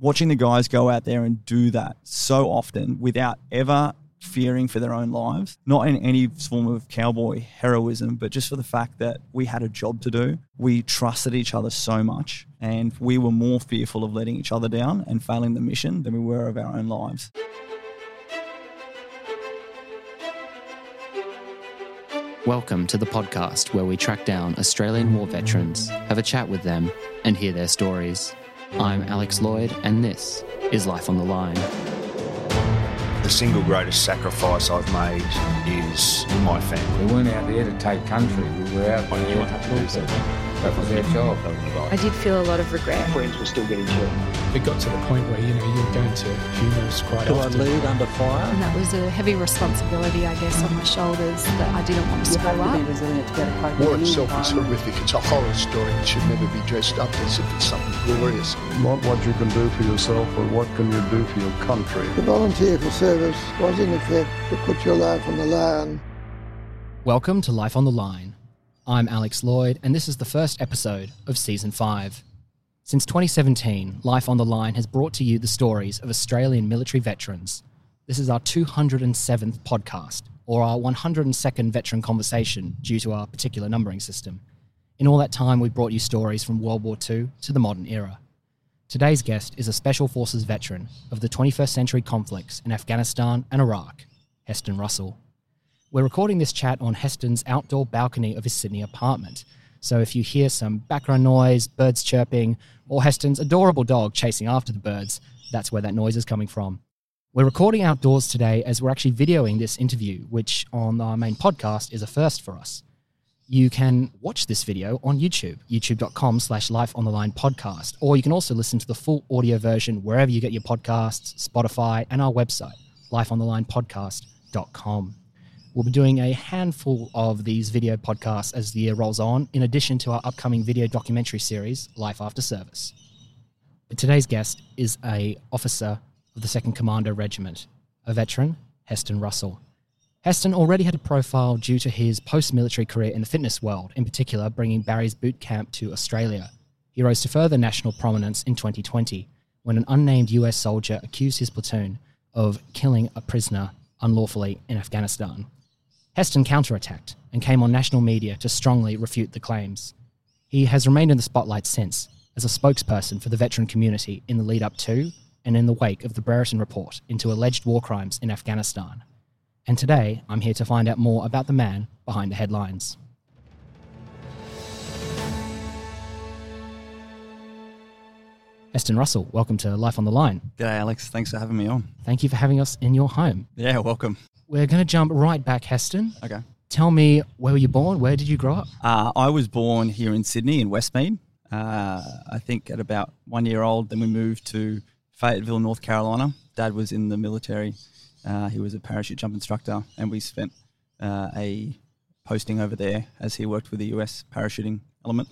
watching the guys go out there and do that so often without ever fearing for their own lives, not in any form of cowboy heroism, but just for the fact that we had a job to do. We trusted each other so much, and we were more fearful of letting each other down and failing the mission than we were of our own lives. Welcome to the podcast where we track down Australian war veterans, have a chat with them, and hear their stories. I'm Alex Lloyd, and this is Life on the Line. The single greatest sacrifice I've made is my family. We weren't out there to take country. We were out there to do something. That was our job. I did feel a lot of regret. Friends were still getting killed. It got to the point where you know you're going to funerals quite Do often. I lead under fire? And that was a heavy responsibility, I guess, on my shoulders that I didn't want to You screw have to be up. resilient to get a cope War with any itself is horrific. It's a horror story. It should never be dressed up as if it's something glorious. Not what you can do for yourself, but what can you do for your country. The volunteer for service was in effect to put your life on the line. Welcome to Life on the Line. I'm Alex Lloyd, and this is the first episode of Season 5. Since 2017, Life on the Line has brought to you the stories of Australian military veterans. This is our 207th podcast, or our 102nd veteran conversation due to our particular numbering system. In all that time, we've brought you stories from World War II to the modern era. Today's guest is a Special Forces veteran of the 21st century conflicts in Afghanistan and Iraq, Heston Russell. We're recording this chat on Heston's outdoor balcony of his Sydney apartment. So if you hear some background noise, birds chirping, or Heston's adorable dog chasing after the birds, that's where that noise is coming from. We're recording outdoors today as we're actually videoing this interview, which on our main podcast is a first for us. You can watch this video on YouTube, youtube.com slash life on the line podcast, or you can also listen to the full audio version wherever you get your podcasts, Spotify, and our website, lifeonthelinepodcast.com. We'll be doing a handful of these video podcasts as the year rolls on, in addition to our upcoming video documentary series, Life After Service. But today's guest is a officer of the 2nd Commando Regiment, a veteran, Heston Russell. Heston already had a profile due to his post-military career in the fitness world, in particular bringing Barry's boot camp to Australia. He rose to further national prominence in 2020 when an unnamed US soldier accused his platoon of killing a prisoner unlawfully in Afghanistan. Heston counterattacked and came on national media to strongly refute the claims. He has remained in the spotlight since as a spokesperson for the veteran community in the lead up to and in the wake of the Brereton report into alleged war crimes in Afghanistan. And today, I'm here to find out more about the man behind the headlines. Heston Russell, welcome to Life on the Line. G'day, Alex. Thanks for having me on. Thank you for having us in your home. Yeah, welcome. We're going to jump right back, Heston. Okay. Tell me, where were you born? Where did you grow up? Uh, I was born here in Sydney, in Westmead. Uh, I think at about one year old. Then we moved to Fayetteville, North Carolina. Dad was in the military. Uh, he was a parachute jump instructor, and we spent uh, a posting over there as he worked with the US parachuting element.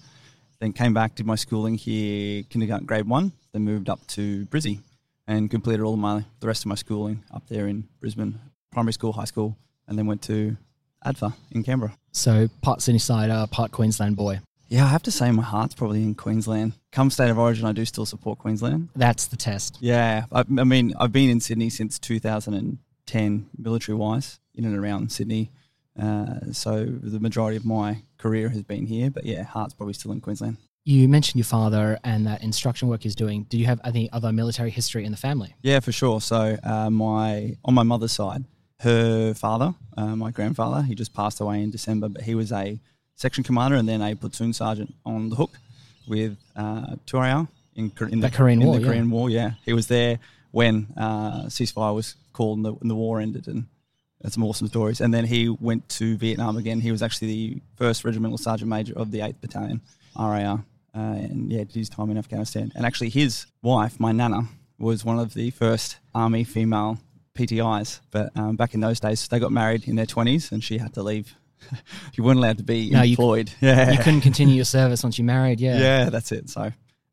Then came back, did my schooling here, kindergarten grade one. Then moved up to Brizzy and completed all my the rest of my schooling up there in Brisbane, primary school, high school, and then went to ADFA in Canberra. So, part Sydney sider, part Queensland boy. Yeah, I have to say my heart's probably in Queensland. Come state of origin, I do still support Queensland. That's the test. Yeah, I, I mean, I've been in Sydney since 2010, military wise, in and around Sydney. Uh, so the majority of my career has been here, but yeah, heart's probably still in Queensland. You mentioned your father and that instruction work he's doing. Do you have any other military history in the family? Yeah, for sure. So uh, my on my mother's side, her father, uh, my grandfather, he just passed away in December, but he was a section commander and then a platoon sergeant on the hook with uh, 2RAR in, in The Korean in War, The yeah. Korean War, yeah. He was there when uh, ceasefire was called and the, and the war ended, and that's some awesome stories. And then he went to Vietnam again. He was actually the first regimental sergeant major of the 8th Battalion, RAR, uh, and yeah, did his time in Afghanistan. And actually, his wife, my nana, was one of the first army female PTIs. But um, back in those days, they got married in their 20s, and she had to leave. you weren't allowed to be No, you- employed. yeah, You couldn't continue your service once you married, yeah. yeah, that's it. So,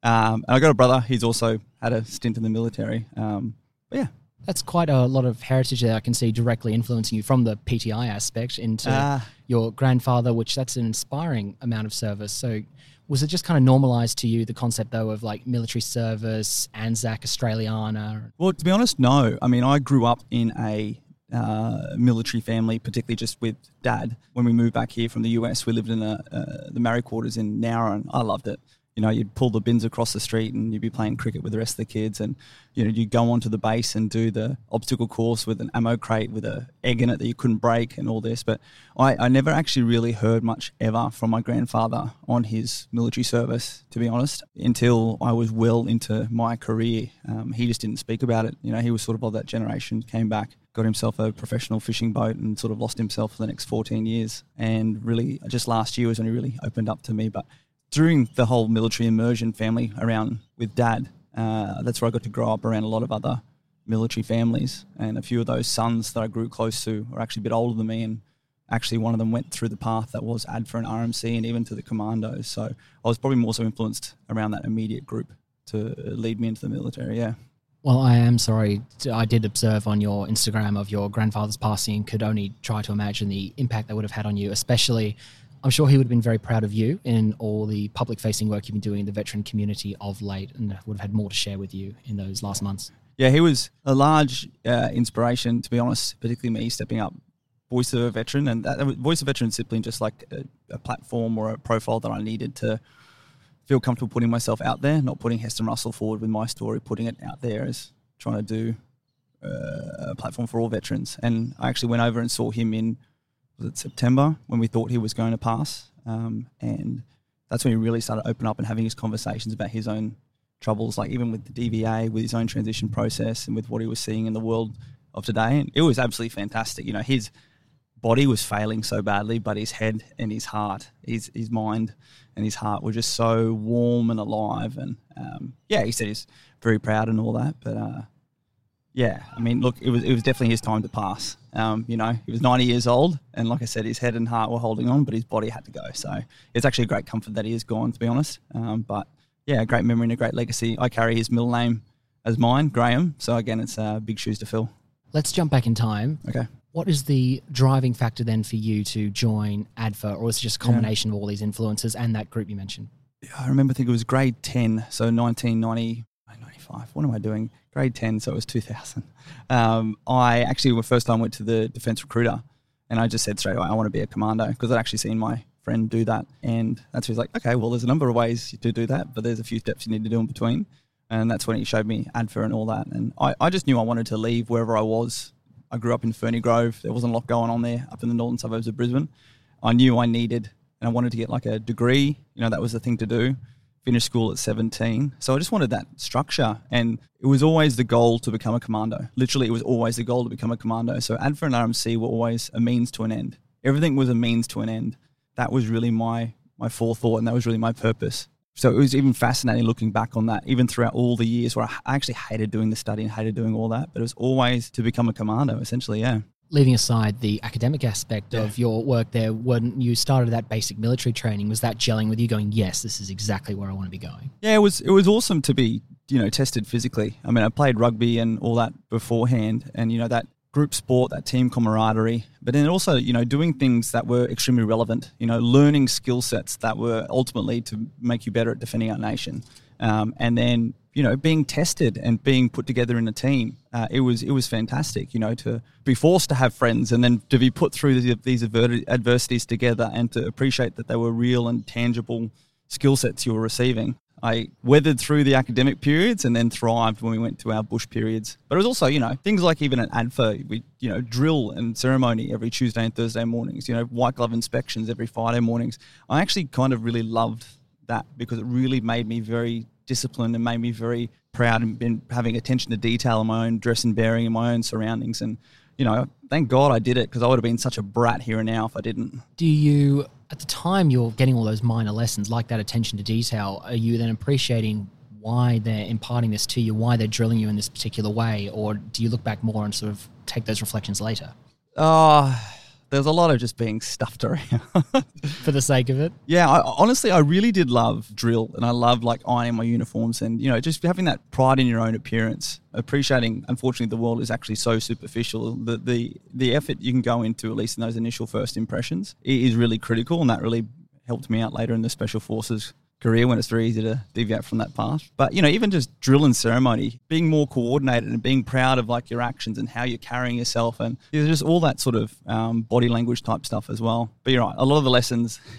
um, and I got a brother. He's also had a stint in the military. Um, but yeah, That's quite a lot of heritage that I can see directly influencing you from the PTI aspect into Ah. your grandfather, which that's an inspiring amount of service. So, Was it just kind of normalized to you the concept though of like military service, Anzac Australiana? Well, to be honest, no. I mean, I grew up in a uh, military family, particularly just with dad. When we moved back here from the US, we lived in a, uh, the Married Quarters in Nowra, and I loved it. You know, you'd pull the bins across the street and you'd be playing cricket with the rest of the kids, and you know, you'd go onto the base and do the obstacle course with an ammo crate with a egg in it that you couldn't break and all this. But I, I never actually really heard much ever from my grandfather on his military service, to be honest, until I was well into my career. Um, he just didn't speak about it. You know, he was sort of of that generation, came back got himself a professional fishing boat and sort of lost himself for the next 14 years. And really, just last year was when he really opened up to me. But during the whole military immersion family around with dad, uh, that's where I got to grow up around a lot of other military families. And a few of those sons that I grew close to are actually a bit older than me. And actually, one of them went through the path that was ADFA an RMC and even to the commandos. So I was probably more so influenced around that immediate group to lead me into the military. Yeah. Well, I am sorry. I did observe on your Instagram of your grandfather's passing could only try to imagine the impact that would have had on you, especially. I'm sure he would have been very proud of you in all the public facing work you've been doing in the veteran community of late and would have had more to share with you in those last months. Yeah, he was a large uh, inspiration, to be honest, particularly me stepping up Voice of a Veteran. And that, Voice of a Veteran simply just like a, a platform or a profile that I needed to feel comfortable putting myself out there, not putting Heston Russell forward with my story, putting it out there as trying to do uh, a platform for all veterans. And I actually went over and saw him in was it September when we thought he was going to pass, um, and that's when he really started opening up and having his conversations about his own troubles, like even with the DVA, with his own transition process, and with what he was seeing in the world of today. And it was absolutely fantastic. You know, his body was failing so badly, but his head and his heart, his his mind and his heart were just so warm and alive. And um, yeah, he said he's very proud and all that. But uh, yeah, I mean, look, it was it was definitely his time to pass. Um, you know, he was 90 years old, and like I said, his head and heart were holding on, but his body had to go. So it's actually a great comfort that he is gone, to be honest. Um, but yeah, a great memory and a great legacy. I carry his middle name as mine, Graham. So again, it's uh, big shoes to fill. Let's jump back in time. Okay. What is the driving factor then for you to join ADFA, or is it just a combination yeah. of all these influences and that group you mentioned? I remember, I think it was grade 10, so 1990, 95. What am I doing? Grade 10, so it was 2000. Um, I actually, the first time went to the defense recruiter and I just said straight away, I want to be a commando because I'd actually seen my friend do that. And that's when he's like, okay, well, there's a number of ways to do that, but there's a few steps you need to do in between. And that's when he showed me ADFA and all that. And I, I just knew I wanted to leave wherever I was I grew up in Ferny Grove. There wasn't a lot going on there up in the northern suburbs of Brisbane. I knew I needed and I wanted to get like a degree. You know, that was the thing to do. Finish school at 17. So I just wanted that structure. And it was always the goal to become a commando. Literally, it was always the goal to become a commando. So ADFA and RMC were always a means to an end. Everything was a means to an end. That was really my my forethought and that was really my purpose. So it was even fascinating looking back on that, even throughout all the years where I actually hated doing the study and hated doing all that. But it was always to become a commando, essentially, yeah. Leaving aside the academic aspect yeah. of your work there, when you started that basic military training, was that gelling with you going, yes, this is exactly where I want to be going? Yeah, it was, it was awesome to be, you know, tested physically. I mean, I played rugby and all that beforehand. And, you know, that group sport, that team camaraderie, but then also, you know, doing things that were extremely relevant, you know, learning skill sets that were ultimately to make you better at defending our nation. Um, and then, you know, being tested and being put together in a team, uh, it was it was fantastic. You know, to be forced to have friends and then to be put through these adversities together and to appreciate that they were real and tangible skill sets you were receiving. I weathered through the academic periods and then thrived when we went to our bush periods. But it was also, you know, things like even at ADFA, we, you know, drill and ceremony every Tuesday and Thursday mornings, you know, white glove inspections every Friday mornings. I actually kind of really loved that because it really made me very disciplined and made me very proud and been having attention to detail in my own dress and bearing and my own surroundings. And, you know, thank God I did it because I would have been such a brat here and now if I didn't. Do you at the time you're getting all those minor lessons like that attention to detail are you then appreciating why they're imparting this to you why they're drilling you in this particular way or do you look back more and sort of take those reflections later uh there's a lot of just being stuffed around for the sake of it. Yeah, I, honestly, I really did love drill, and I love like ironing my uniforms, and you know, just having that pride in your own appearance. Appreciating, unfortunately, the world is actually so superficial. The the the effort you can go into, at least in those initial first impressions, is really critical, and that really helped me out later in the special forces career when it's very easy to deviate from that path. But you know, even just drill and ceremony, being more coordinated and being proud of like your actions and how you're carrying yourself, and you know, just all that sort of um, body language type stuff as well. But you're right, a lot of the lessons.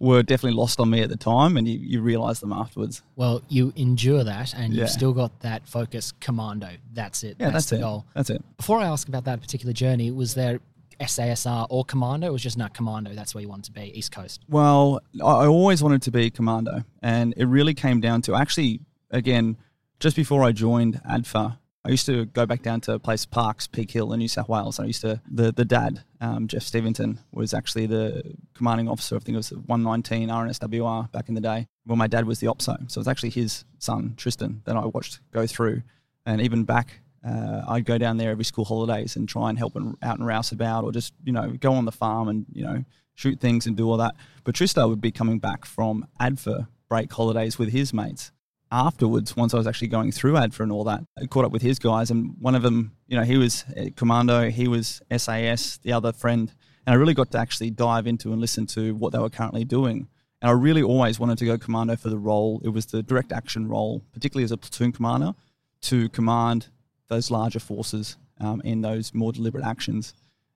were definitely lost on me at the time, and you, you realize them afterwards. Well, you endure that, and Yeah. you've still got that focus commando. That's it. Yeah, that's, the it. goal. That's it. Before I ask about that particular journey, was there SASR or commando? It was just not commando? That's where you wanted to be, East Coast. Well, I always wanted to be commando, and it really came down to actually, again, just before I joined ADFA, I used to go back down to a place Parkes, Peak Hill in New South Wales. I used to the the dad, um, Jeff Stevenson, was actually the commanding officer. I think it was 119 RNSWR back in the day. Well, my dad was the OPSO, so it was actually his son Tristan that I watched go through, and even back. Uh, I'd go down there every school holidays and try and help and out and rouse about, or just you know go on the farm and you know shoot things and do all that. But Tristan would be coming back from ADFA break holidays with his mates. Afterwards, once I was actually going through ADFA and all that, I caught up with his guys, and one of them, you know, he was commando, he was SAS, the other friend, and I really got to actually dive into and listen to what they were currently doing. And I really always wanted to go commando for the role. It was the direct action role, particularly as a platoon commander, to command those larger forces um, in those more deliberate actions.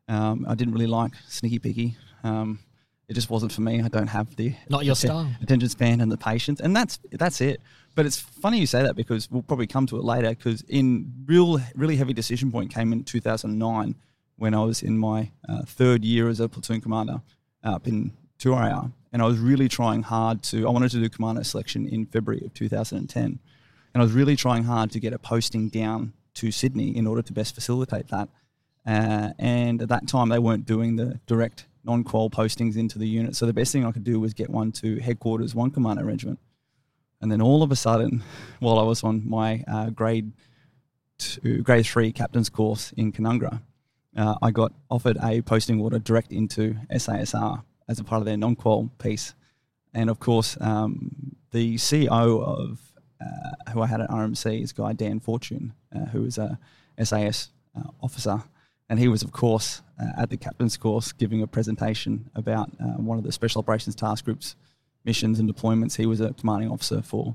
Um, I didn't really like sneaky picky. Um, it just wasn't for me. I don't have the Not your style. attention span and the patience, and that's that's it. But it's funny you say that because we'll probably come to it later. Because in real, really heavy decision point came in 2009 when I was in my uh, third year as a platoon commander up in 2RAR, and I was really trying hard to. I wanted to do commando selection in February of 2010, and I was really trying hard to get a posting down to Sydney in order to best facilitate that. Uh, and at that time, they weren't doing the direct non-qual postings into the unit. So the best thing I could do was get one to headquarters, one Commando Regiment. And then all of a sudden, while I was on my uh, grade two, grade three captain's course in Canungra, uh, I got offered a posting order direct into SASR as a part of their non-qual piece. And of course, um, the CEO of uh, who I had at RMC is a guy Dan Fortune, uh, who is a SAS uh, officer, and he was of course uh, at the captain's course giving a presentation about uh, one of the special operations task groups missions and deployments. He was a commanding officer for,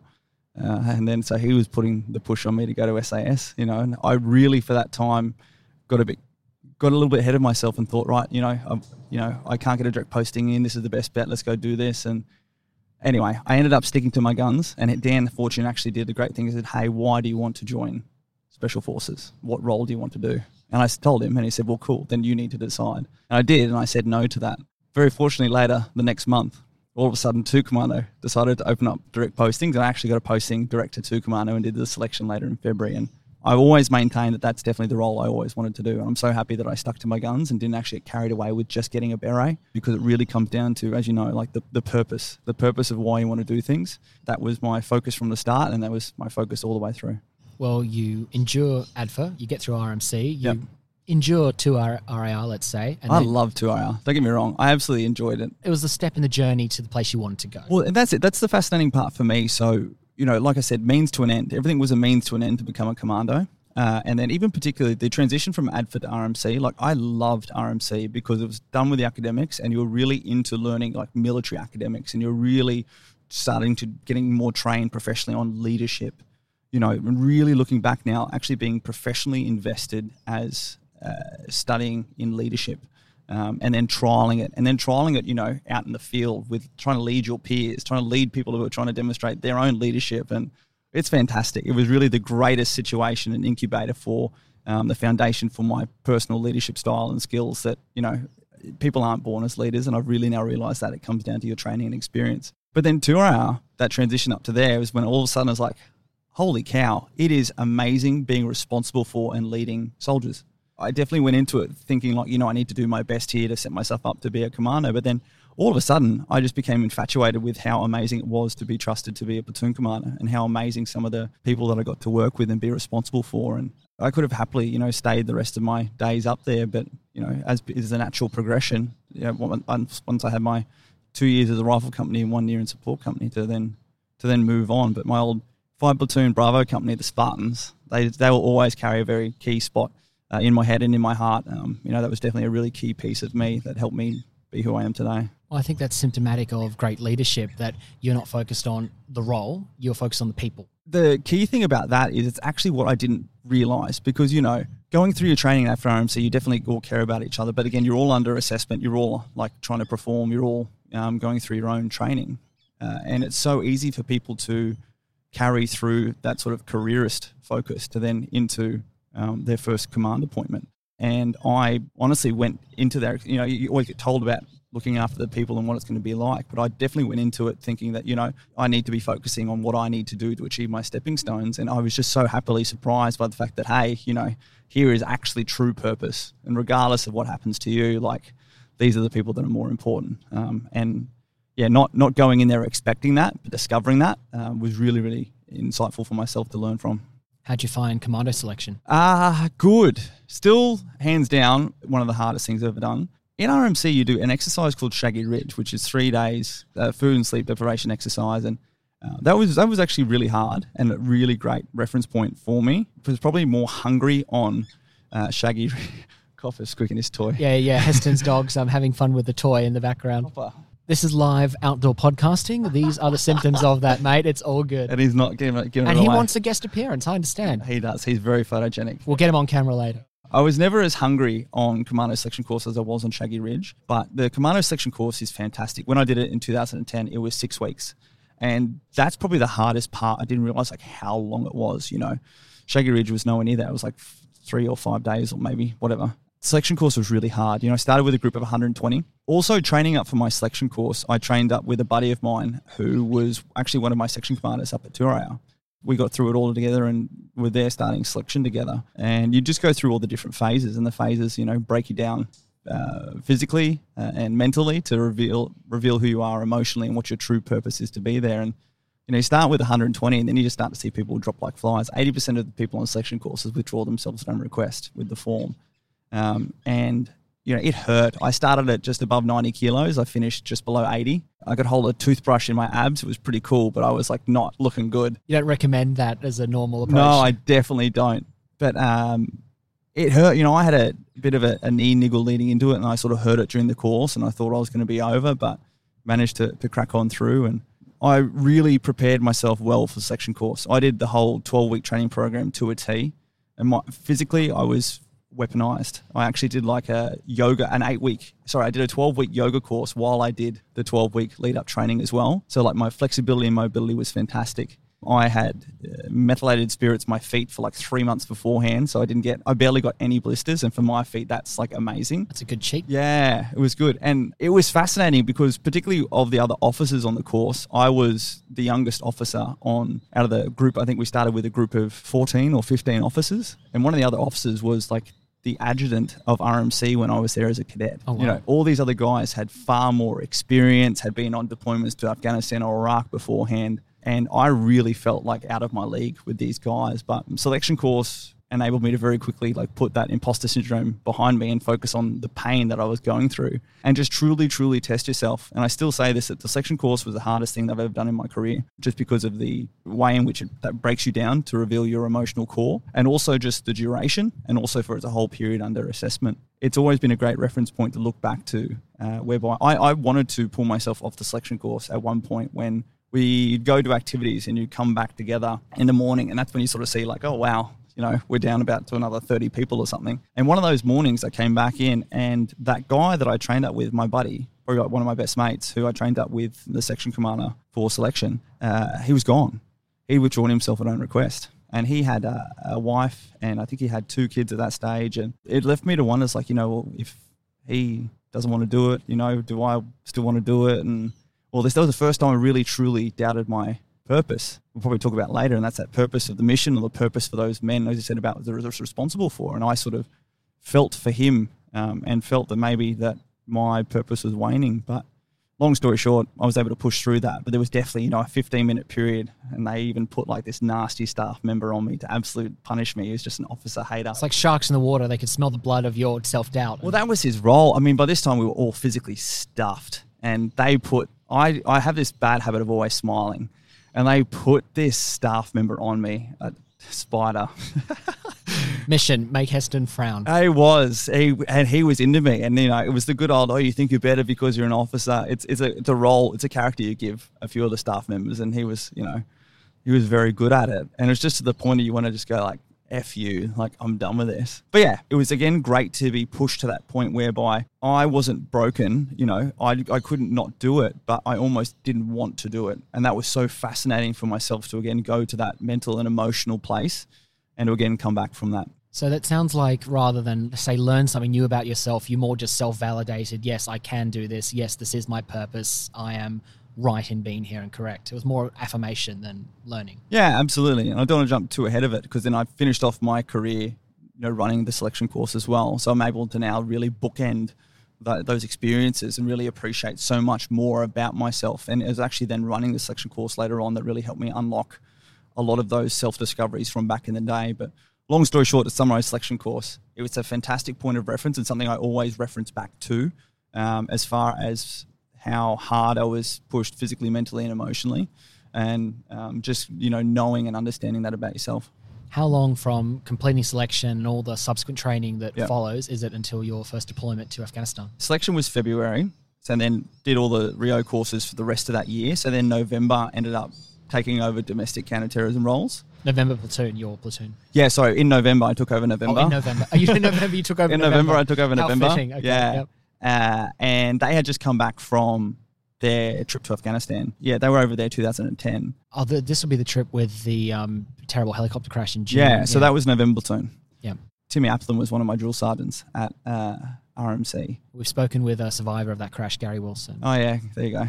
and then so he was putting the push on me to go to SAS. You know, and I really for that time got a bit got a little bit ahead of myself and thought, right, you know, I'm, you know, I can't get a direct posting in. This is the best bet. Let's go do this. And anyway, I ended up sticking to my guns. And Dan Fortune actually did the great thing. He said, "Hey, why do you want to join Special Forces? What role do you want to do?" And I told him, and he said, "Well, cool. Then you need to decide." And I did, and I said no to that. Very fortunately, later the next month, all of a sudden, Two Commando decided to open up direct postings. And I actually got a posting direct to Two Commando and did the selection later in February. And I've always maintained that that's definitely the role I always wanted to do. And I'm so happy that I stuck to my guns and didn't actually get carried away with just getting a beret because it really comes down to, as you know, like the, the purpose, the purpose of why you want to do things. That was my focus from the start, and that was my focus all the way through. Well, you endure ADFA, you get through RMC, you Yep. endure two R- RAR, let's say. And I then love 2RAR. Don't get me wrong. I absolutely enjoyed it. it was the step in the journey to the place you wanted to go. Well, and that's it. That's the fascinating part for me. So, you know, like I said, means to an end. Everything was a means to an end to become a commando. Uh, and then even particularly the transition from ADFA to RMC, like I loved RMC because it was done with the academics and you were really into learning like military academics and you're really starting to getting more trained professionally on leadership. You know, really looking back now, actually being professionally invested as uh, studying in leadership um, and then trialing it, and then trialing it, you know, out in the field with trying to lead your peers, trying to lead people who are trying to demonstrate their own leadership, and it's fantastic. It was really the greatest situation and incubator for um, the foundation for my personal leadership style and skills. That you know, people aren't born as leaders, and I've really now realised that it comes down to your training and experience. But then two hour that transition up to there was when all of a sudden I was like, holy cow, it is amazing being responsible for and leading soldiers. I definitely went into it thinking like, you know, I need to do my best here to set myself up to be a commando. But then all of a sudden, I just became infatuated with how amazing it was to be trusted to be a platoon commander and how amazing some of the people that I got to work with and be responsible for. And I could have happily, you know, stayed the rest of my days up there. But, you know, as is a natural progression, you know, once once I had my two years as a rifle company and one year in support company to then to then move on. But my old five platoon Bravo company, the Spartans, they they will always carry a very key spot uh, in my head and in my heart. Um, you know, that was definitely a really key piece of me that helped me be who I am today. Well, I think that's symptomatic of great leadership that you're not focused on the role, you're focused on the people. The key thing about that is it's actually what I didn't realize because, you know, going through your training after RMC, you definitely all care about each other. But again, you're all under assessment, you're all like trying to perform, you're all um, going through your own training. Uh, and it's so easy for people to carry through that sort of careerist focus to then into um, their first command appointment. And I honestly went into that, you know, you always get told about looking after the people and what it's going to be like. But I definitely went into it thinking that, you know, I need to be focusing on what I need to do to achieve my stepping stones. And I was just so happily surprised by the fact that, hey, you know, here is actually true purpose. And regardless of what happens to you, like these are the people that are more important. Um, and yeah, not, not going in there expecting that, but discovering that um, was really, really insightful for myself to learn from. How'd you find commando selection? Ah, uh, good. Still, hands down, one of the hardest things I've ever done. In RMC, you do an exercise called Shaggy Ridge, which is three days uh, food and sleep deprivation exercise, and uh, that was that was actually really hard and a really great reference point for me. I was probably more hungry on uh, Shaggy. Copper squeaking his toy. Yeah, yeah. Heston's dogs. I'm having fun with the toy in the background. Copper. This is live outdoor podcasting. These are the symptoms of that, mate. It's all good. And he's not giving it, giving and he away. wants a guest appearance. I understand. He does. He's very photogenic. We'll get him on camera later. I was never as hungry on Commando Selection course as I was on Shaggy Ridge, but the Commando Selection course is fantastic. When I did it in 2010, it was six weeks. And that's probably the hardest part. I didn't realize like how long it was, you know. Shaggy Ridge was nowhere near that. It was like three or five days or maybe whatever. Selection course was really hard. You know, I started with a group of 120. Also, training up for my selection course, I trained up with a buddy of mine who was actually one of my section commanders up at 2RAR. We got through it all together and we're there starting selection together. And you just go through all the different phases, and the phases, you know, break you down uh, physically uh, and mentally to reveal reveal who you are emotionally and what your true purpose is to be there. And you know, you start with 120, and then you just start to see people drop like flies. 80% of the people on selection courses withdraw themselves own request with the form. Um, and you know, it hurt. I started at just above 90 kilos. I finished just below 80. I could hold a toothbrush in my abs. It was pretty cool, but I was like not looking good. You don't recommend that as a normal approach? No, I definitely don't. But um, it hurt. You know, I had a bit of a, a, knee niggle leading into it, and I sort of hurt it during the course, and I thought I was going to be over, but managed to, to crack on through. And I really prepared myself well for section course. I did the whole 12 week training program to a T, and my, physically, I was weaponized. I actually did like a yoga, an eight week, sorry, I did a 12 week yoga course while I did the 12 week lead up training as well. So, like, my flexibility and mobility was fantastic. I had uh, methylated spirits my feet for like three months beforehand, so I didn't get, I barely got any blisters, and for my feet, that's like amazing. That's a good cheat. Yeah, it was good, and it was fascinating because particularly of the other officers on the course, I was the youngest officer on out of the group. I think we started with a group of fourteen or fifteen officers, and one of the other officers was like the adjutant of RMC when I was there as a cadet. Oh, wow. You know, all these other guys had far more experience, had been on deployments to Afghanistan or Iraq beforehand. And I really felt like out of my league with these guys. But selection course enabled me to very quickly like put that imposter syndrome behind me and focus on the pain that I was going through and just truly, truly test yourself. And I still say this that the selection course was the hardest thing I've ever done in my career, just because of the way in which it, that breaks you down to reveal your emotional core and also just the duration and also for its a whole period under assessment. It's always been a great reference point to look back to, uh, whereby I, I wanted to pull myself off the selection course at one point when we'd go to activities and you'd come back together in the morning and that's when you sort of see like oh wow you know we're down about to another 30 people or something. And one of those mornings i came back in and that guy that i trained up with my buddy probably like one of my best mates who i trained up with the section commander for selection uh, he was gone. He'd withdrawn himself at own request. And he had a, a wife and i think he had two kids at that stage. And it left me to wonder like you know if he doesn't want to do it you know do i still want to do it? And well, this that was the first time I really truly doubted my purpose. We'll probably talk about later, and that's that purpose of the mission or the purpose for those men, as you said about was responsible for. And I sort of felt for him um, and felt that maybe that my purpose was waning. But long story short, I was able to push through that. But there was definitely you know a 15 minute period, and they even put like this nasty staff member on me to absolute punish me. He was just an officer hater. It's like sharks in the water; they could smell the blood of your self doubt. Well, that was his role. I mean, by this time we were all physically stuffed, and they put I, I have this bad habit of always smiling, and they put this staff member on me, a spider. Mission make Heston frown. He was, he and he was into me, and you know, it was the good old. Oh, you think you're better because you're an officer? It's it's a it's a role, it's a character you give a few of the staff members, and he was, you know, he was very good at it, and it was just to the point that you want to just go like, "F you," like I'm done with this. But yeah, it was again great to be pushed to that point whereby I wasn't broken, you know, I I couldn't not do it, but I almost didn't want to do it, and that was so fascinating for myself to again go to that mental and emotional place, and to again come back from that. So that sounds like rather than say learn something new about yourself, you more just self-validated. Yes, I can do this. Yes, this is my purpose. I am right in being here and correct. It was more affirmation than learning. Yeah, absolutely. And I don't want to jump too ahead of it because then I finished off my career, you know, running the selection course as well. So I'm able to now really bookend th- those experiences and really appreciate so much more about myself. And it was actually then running the selection course later on that really helped me unlock a lot of those self discoveries from back in the day. But long story short, to summarize selection course, it was a fantastic point of reference and something I always reference back to um, as far as how hard I was pushed physically, mentally, and emotionally, and um, just you know knowing and understanding that about yourself. How long from completing selection and all the subsequent training that Yeah. follows is it until your first deployment to Afghanistan? Selection was February, so then did all the Rio courses for the rest of that year. So then November ended up taking over domestic counterterrorism roles. November platoon, your platoon. Yeah, sorry, in November I took over November. Oh, in November. Are you in November? You took over in November, I took over November. Okay, yeah, yep. Uh, and they had just come back from their trip to Afghanistan. Yeah, they were over there 2010. Oh, the, this will be the trip with the um, terrible helicopter crash in June. Yeah, so that was November platoon. Yeah. Timmy Aplin was one of my drill sergeants at uh, RMC. We've spoken with a survivor of that crash, Gary Wilson. Oh yeah, there you go.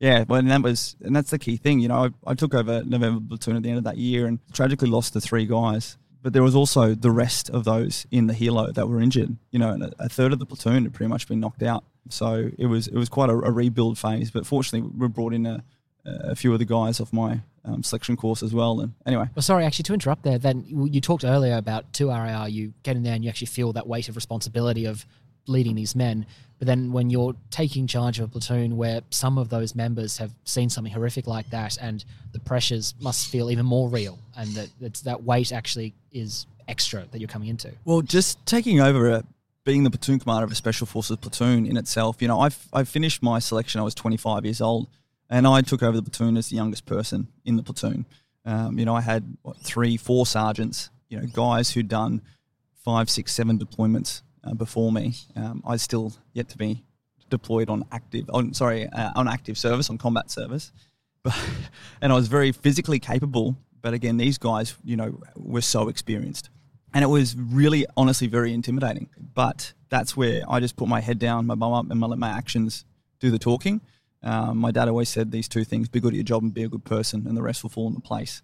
Yeah, well, and that was, and that's the key thing. You know, I, I took over November platoon at the end of that year, and tragically lost the three guys. But there was also the rest of those in the helo that were injured. You know, and a, a third of the platoon had pretty much been knocked out. So it was it was quite a, a rebuild phase. But fortunately, we brought in a, a few of the guys off my um, selection course as well. And anyway, Well, sorry, actually, to interrupt there, then you talked earlier about 2RAR, you get in there and you actually feel that weight of responsibility of leading these men. But then when you're taking charge of a platoon where some of those members have seen something horrific like that and the pressures must feel even more real and that it's, that weight actually is extra that you're coming into. Well, just taking over a, being the platoon commander of a special forces platoon in itself, you know, I I finished my selection. I was 25 years old, and I took over the platoon as the youngest person in the platoon. Um, you know, I had what, three, four sergeants, you know, guys who'd done five, six, seven deployments uh, before me. Um, I still yet to be deployed on active, on sorry, uh, on active service, on combat service, but and I was very physically capable. But again, these guys, you know, were so experienced, and it was really, honestly, very intimidating. But that's where I just put my head down, my bum up, and I let my actions do the talking. Um, my dad always said these two things: be good at your job and be a good person, and the rest will fall into place.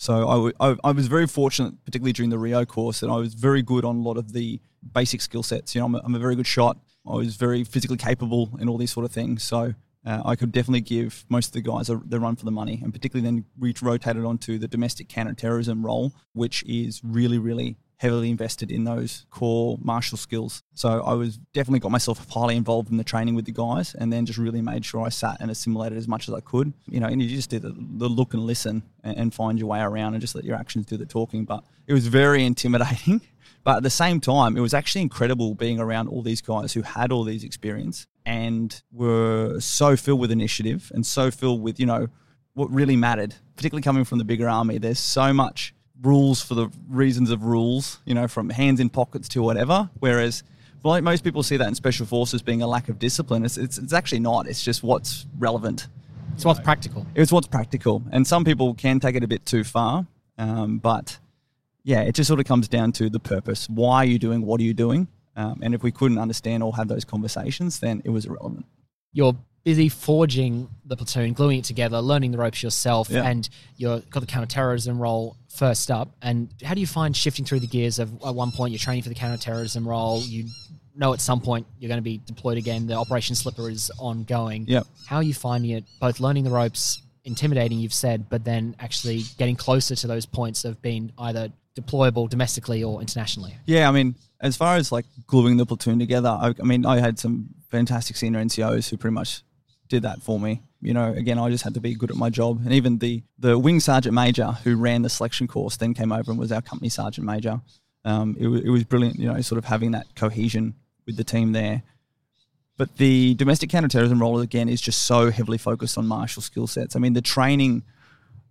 So I, w- I, I was very fortunate, particularly during the Rio course, that I was very good on a lot of the basic skill sets. You know, I'm a, I'm a very good shot. I was very physically capable and all these sort of things. So uh, I could definitely give most of the guys a, the run for the money. And particularly then we rotated onto the domestic counterterrorism role, which is really, really heavily invested in those core martial skills. So I was definitely got myself highly involved in the training with the guys and then just really made sure I sat and assimilated as much as I could. You know, and you just did the, the look and listen and, and find your way around and just let your actions do the talking. But it was very intimidating. But at the same time, it was actually incredible being around all these guys who had all these experience and were so filled with initiative and so filled with, you know, what really mattered, particularly coming from the bigger army. There's so much rules for the reasons of rules, you know, from hands in pockets to whatever. Whereas like most people see that in special forces being a lack of discipline. It's, it's, it's actually not. It's just what's relevant. It's what's practical. It's what's practical. And some people can take it a bit too far. Um, but yeah, it just sort of comes down to the purpose. Why are you doing? What are you doing? Um, and if we couldn't understand or have those conversations, then it was irrelevant. You're busy forging the platoon, gluing it together, learning the ropes yourself, Yeah. and you've got the counterterrorism role first up. And how do you find shifting through the gears of at one point you're training for the counterterrorism role, you know at some point you're going to be deployed again, the Operation Slipper is ongoing. Yep. How are you finding it, both learning the ropes, intimidating, you've said, but then actually getting closer to those points of being either deployable domestically or internationally? Yeah, I mean, as far as like gluing the platoon together, I, I mean, I had some fantastic senior NCOs who pretty much did that for me. You know, again, I just had to be good at my job. And even the the wing sergeant major who ran the selection course then came over and was our company sergeant major. Um, it, wa- it was brilliant, you know, sort of having that cohesion with the team there. But the domestic counterterrorism role again is just so heavily focused on martial skill sets. I mean, the training,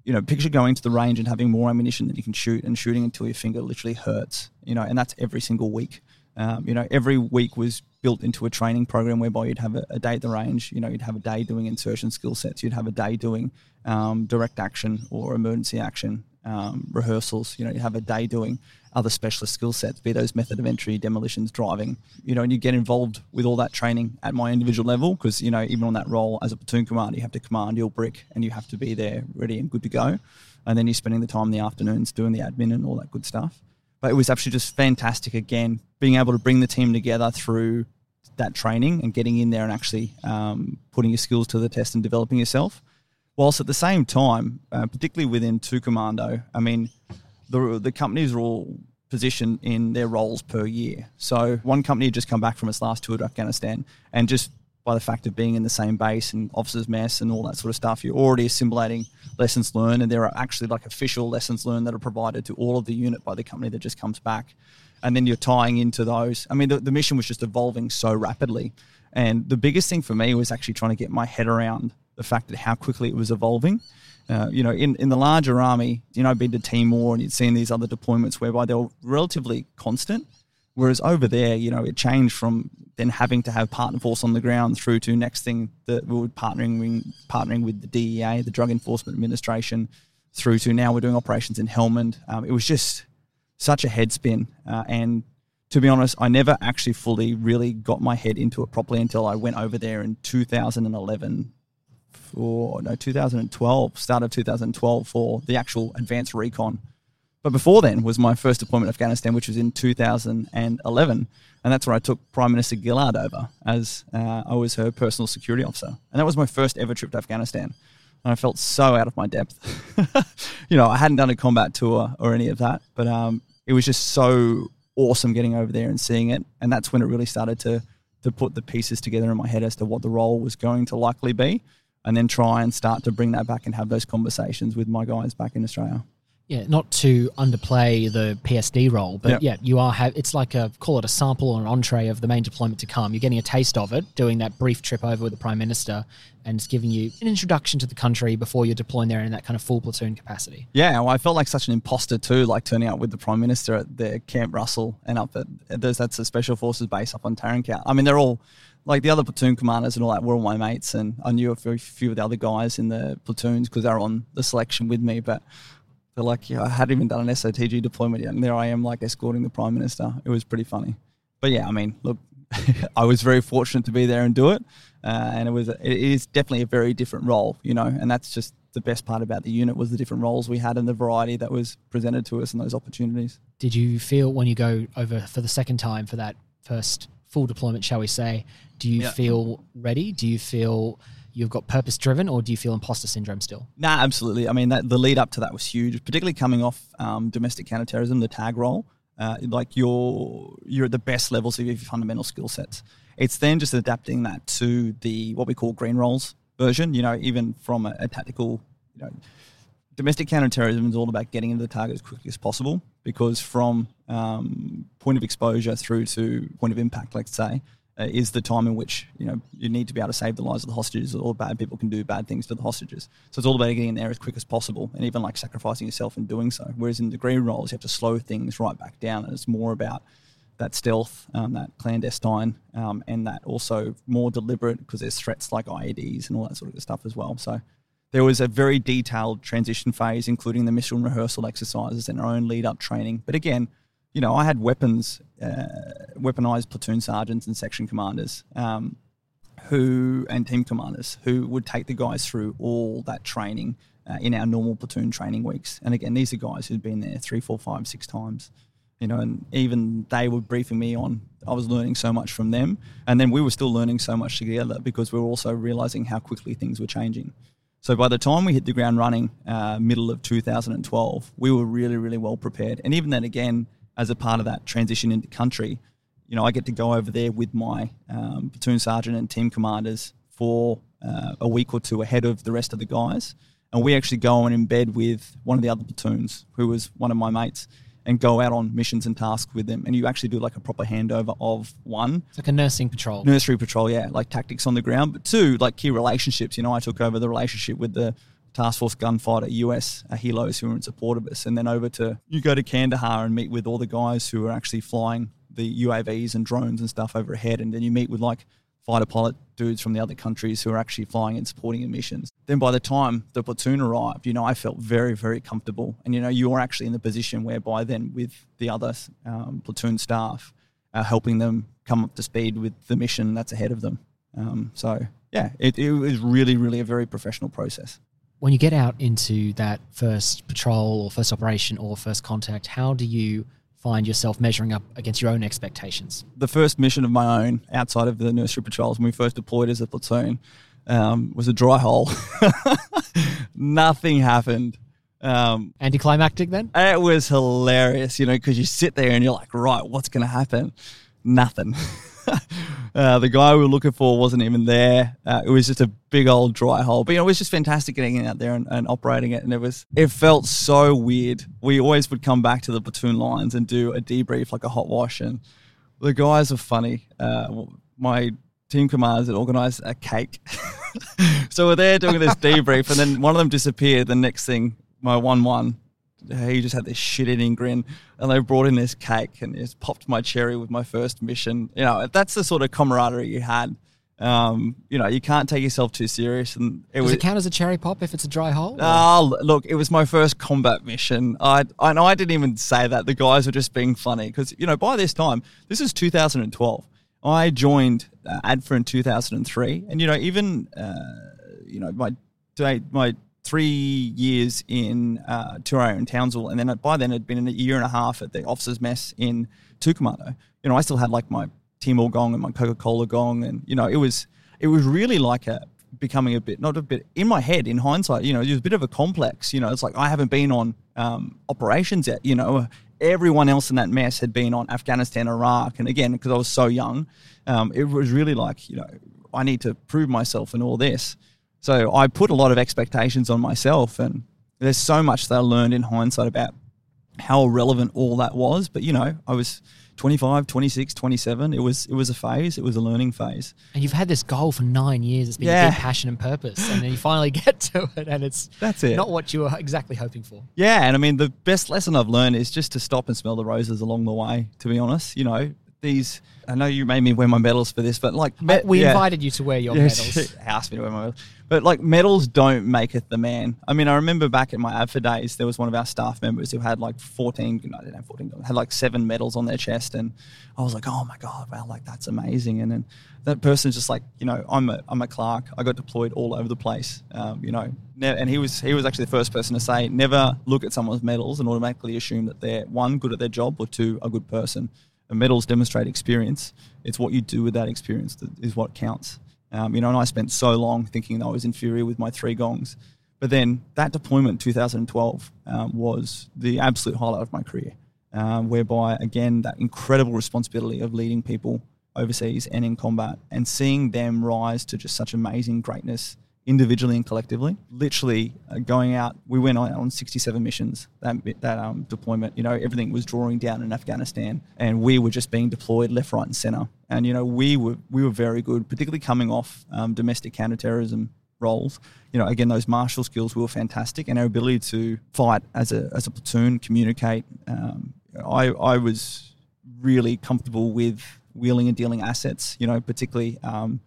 you know, picture going to the range and having more ammunition than you can shoot and shooting until your finger literally hurts, you know, and that's every single week. Um, you know, every week was built into a training program whereby you'd have a, a day at the range. You know, you'd have a day doing insertion skill sets. You'd have a day doing um, direct action or emergency action um, rehearsals. You know, you have a day doing other specialist skill sets, be those method of entry, demolitions, driving. You know, and you get involved with all that training at my individual level because you know even on that role as a platoon commander, you have to command your brick and you have to be there ready and good to go. And then you're spending the time in the afternoons doing the admin and all that good stuff but it was actually just fantastic again being able to bring the team together through that training and getting in there and actually um, putting your skills to the test and developing yourself. Whilst at the same time uh, particularly within two commando i mean the, the companies are all positioned in their roles per year. So one company had just come back from its last tour to afghanistan and just by the fact of being in the same base and officers mess and all that sort of stuff you're already assimilating lessons learned and there are actually like official lessons learned that are provided to all of the unit by the company that just comes back. And then you're tying into those. I mean the, the mission was just evolving so rapidly. And the biggest thing for me was actually trying to get my head around the fact that how quickly it was evolving. Uh, you know, in, in the larger army, you know, I've been to Timor and you'd seen these other deployments whereby they were relatively constant. Whereas over there, you know, it changed from then having to have partner force on the ground through to next thing that we were partnering with, partnering with the DEA, the Drug Enforcement Administration, through to now we're doing operations in Helmand. Um, it was just such a head spin. Uh, and to be honest, I never actually fully really got my head into it properly until I went over there in 2011 for no 2012, start of 2012 for the actual advanced recon. But before then was my first deployment in Afghanistan, which was in 2011, and that's where I took Prime Minister Gillard over as uh, I was her personal security officer, and that was my first ever trip to Afghanistan. And I felt so out of my depth. you know, I hadn't done a combat tour or any of that, but um, it was just so awesome getting over there and seeing it, and that's when it really started to to put the pieces together in my head as to what the role was going to likely be and then try and start to bring that back and have those conversations with my guys back in Australia. Yeah, not to underplay the PSD role, but Yep. yeah, you are. Ha- it's like a call it a sample or an entree of the main deployment to come. You're getting a taste of it, doing that brief trip over with the prime minister, and it's giving you an introduction to the country before you're deploying there in that kind of full platoon capacity. Yeah, well, I felt like such an imposter too, like turning up with the Prime Minister at their Camp Russell and up at there's that's a Special Forces base up on Tarin Kowt. I mean, they're all like the other platoon commanders and all that were all my mates, and I knew a very few of the other guys in the platoons because they were on the selection with me. But they're like, yeah, I hadn't even done an SOTG deployment yet, and there I am, like escorting the Prime Minister. It was pretty funny. But yeah, I mean, look, I was very fortunate to be there and do it, uh, and it was it is definitely a very different role, you know, and that's just the best part about the unit was the different roles we had and the variety that was presented to us and those opportunities. Did you feel when you go over for the second time for that first full deployment, shall we say, do you Yeah. feel ready? Do you feel you've got purpose driven, or do you feel imposter syndrome still? Nah, absolutely. I mean, that, the lead up to that was huge, particularly coming off um, domestic counterterrorism, the TAG role. Uh, like you're you're at the best levels of your fundamental skill sets. It's then just adapting that to the what we call green roles version. You know, even from a, a tactical, you know, domestic counterterrorism is all about getting into the target as quickly as possible because from um, point of exposure through to point of impact, let's say, uh, is the time in which you know you need to be able to save the lives of the hostages. All bad people can do bad things to the hostages, so it's all about getting in there as quick as possible, and even like sacrificing yourself in doing so. Whereas in the green roles, you have to slow things right back down, and it's more about that stealth, um, that clandestine, um, and that also more deliberate because there's threats like IEDs and all that sort of stuff as well. So there was a very detailed transition phase, including the mission rehearsal exercises and our own lead up training. But again, you know, I had weapons, uh, weaponized platoon sergeants and section commanders um, who and team commanders who would take the guys through all that training uh, in our normal platoon training weeks. And again, these are guys who'd been there three, four, five, six times. You know, and even they were briefing me on. I was learning so much from them, and then we were still learning so much together because we were also realizing how quickly things were changing. So by the time we hit the ground running, uh, middle of 2012, we were really, really well prepared. And even then, again, as a part of that transition into country, you know, I get to go over there with my um, platoon sergeant and team commanders for uh, a week or two ahead of the rest of the guys, and we actually go and embed with one of the other platoons, who was one of my mates, and go out on missions and tasks with them. And you actually do like a proper handover of one It's like a nursing patrol. nursery patrol, yeah, like tactics on the ground, but two, like key relationships. You know, I took over the relationship with the Task Force Gunfighter US uh, helos who were in support of us, and then over to you go to Kandahar and meet with all the guys who are actually flying the UAVs and drones and stuff overhead, and then you meet with like fighter pilot dudes from the other countries who are actually flying and supporting your missions. Then by the time the platoon arrived, you know, I felt very, very comfortable, and you know, you were actually in the position whereby then with the other um, platoon staff, uh, helping them come up to speed with the mission that's ahead of them. Um, so yeah, it, it was really, really a very professional process. When you get out into that first patrol or first operation or first contact, how do you find yourself measuring up against your own expectations? The first mission of my own outside of the nursery patrols when we first deployed as a platoon um, was a dry hole. Nothing happened. Um, Anticlimactic then? it was hilarious, you know, because you sit there and you're like, right, what's going to happen? Nothing. uh, the guy we were looking for wasn't even there. Uh, it was just a big old dry hole. But you know, it was just fantastic getting out there and, and operating it. And it was, it felt so weird. We always would come back to the platoon lines and do a debrief, like a hot wash. And the guys are funny. Uh, my team commanders had organised a cake. so we're there doing this debrief, and then one of them disappeared. The next thing, my one-one he just had this shit-eating grin, and they brought in this cake and just popped my cherry with my first mission. You know, that's the sort of camaraderie you had. Um, you know, you can't take yourself too serious, and it Does was. it count as a cherry pop if it's a dry hole? Oh, look, it was my first combat mission. I, I, I didn't even say that. The guys were just being funny because, you know, by this time, this is 2012. I joined uh, ADFA in 2003. And, you know, even, uh, you know, my, today my three years in uh, and Townsville, and then by then it had been a year and a half at the officers' mess in Tucumano. You know, I still had like my Timor gong and my Coca Cola gong, and you know, it was it was really like a becoming a bit not a bit in my head in hindsight. You know, it was a bit of a complex. You know, it's like I haven't been on um, operations yet. You know, everyone else in that mess had been on Afghanistan, Iraq, and again because I was so young, um, it was really like you know I need to prove myself in all this. So I put a lot of expectations on myself, and there's so much that I learned in hindsight about how relevant all that was. But you know, I was 25, 26, 27. It was it was a phase. It was a learning phase. And you've had this goal for nine years. It's been Yeah. your big passion and purpose, and then you finally get to it, and it's That's it. not what you were exactly hoping for. Yeah, and I mean the best lesson I've learned is just to stop and smell the roses along the way. To be honest, you know these. I know you made me wear my medals for this, but like me- we yeah. invited you to wear your Yes, medals. asked me to wear my medals. But like medals don't make it the man. I mean, I remember back at my ADFA days, there was one of our staff members who had like 14, no, they didn't have 14, had like seven medals on their chest. And I was like, oh my God, wow, like that's amazing. And then that person's just like, you know, I'm a, I'm a clerk. I got deployed all over the place, um, you know. And he was, he was actually the first person to say, never look at someone's medals and automatically assume that they're one, good at their job, or two, a good person. And medals demonstrate experience. It's what you do with that experience that is what counts. Um, you know, and I spent so long thinking that I was inferior with my three gongs. But then that deployment in 2012 um, was the absolute highlight of my career, um, whereby, again, that incredible responsibility of leading people overseas and in combat and seeing them rise to just such amazing greatness individually and collectively. Literally uh, going out, we went on, on 67 missions that that um, deployment. You know, everything was drawing down in Afghanistan, and we were just being deployed left, right, and center. And you know, we were we were very good, particularly coming off um, domestic counterterrorism roles. You know, again, those martial skills were fantastic, and our ability to fight as a as a platoon, communicate. Um, I I was really comfortable with wheeling and dealing assets. You know, particularly. Um,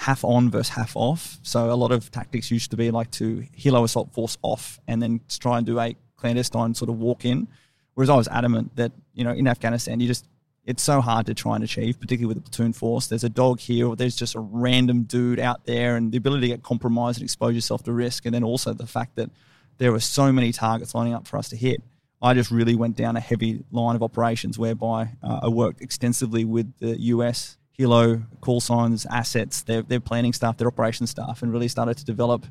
half on versus half off. So a lot of tactics used to be like to helo assault force off and then try and do a clandestine sort of walk in. Whereas I was adamant that, you know, in Afghanistan, you just, it's so hard to try and achieve, particularly with the platoon force. There's a dog here, or there's just a random dude out there, and the ability to get compromised and expose yourself to risk. And then also the fact that there were so many targets lining up for us to hit. I just really went down a heavy line of operations whereby uh, I worked extensively with the US Helo call signs, assets, their, their planning staff, their operations staff, and really started to develop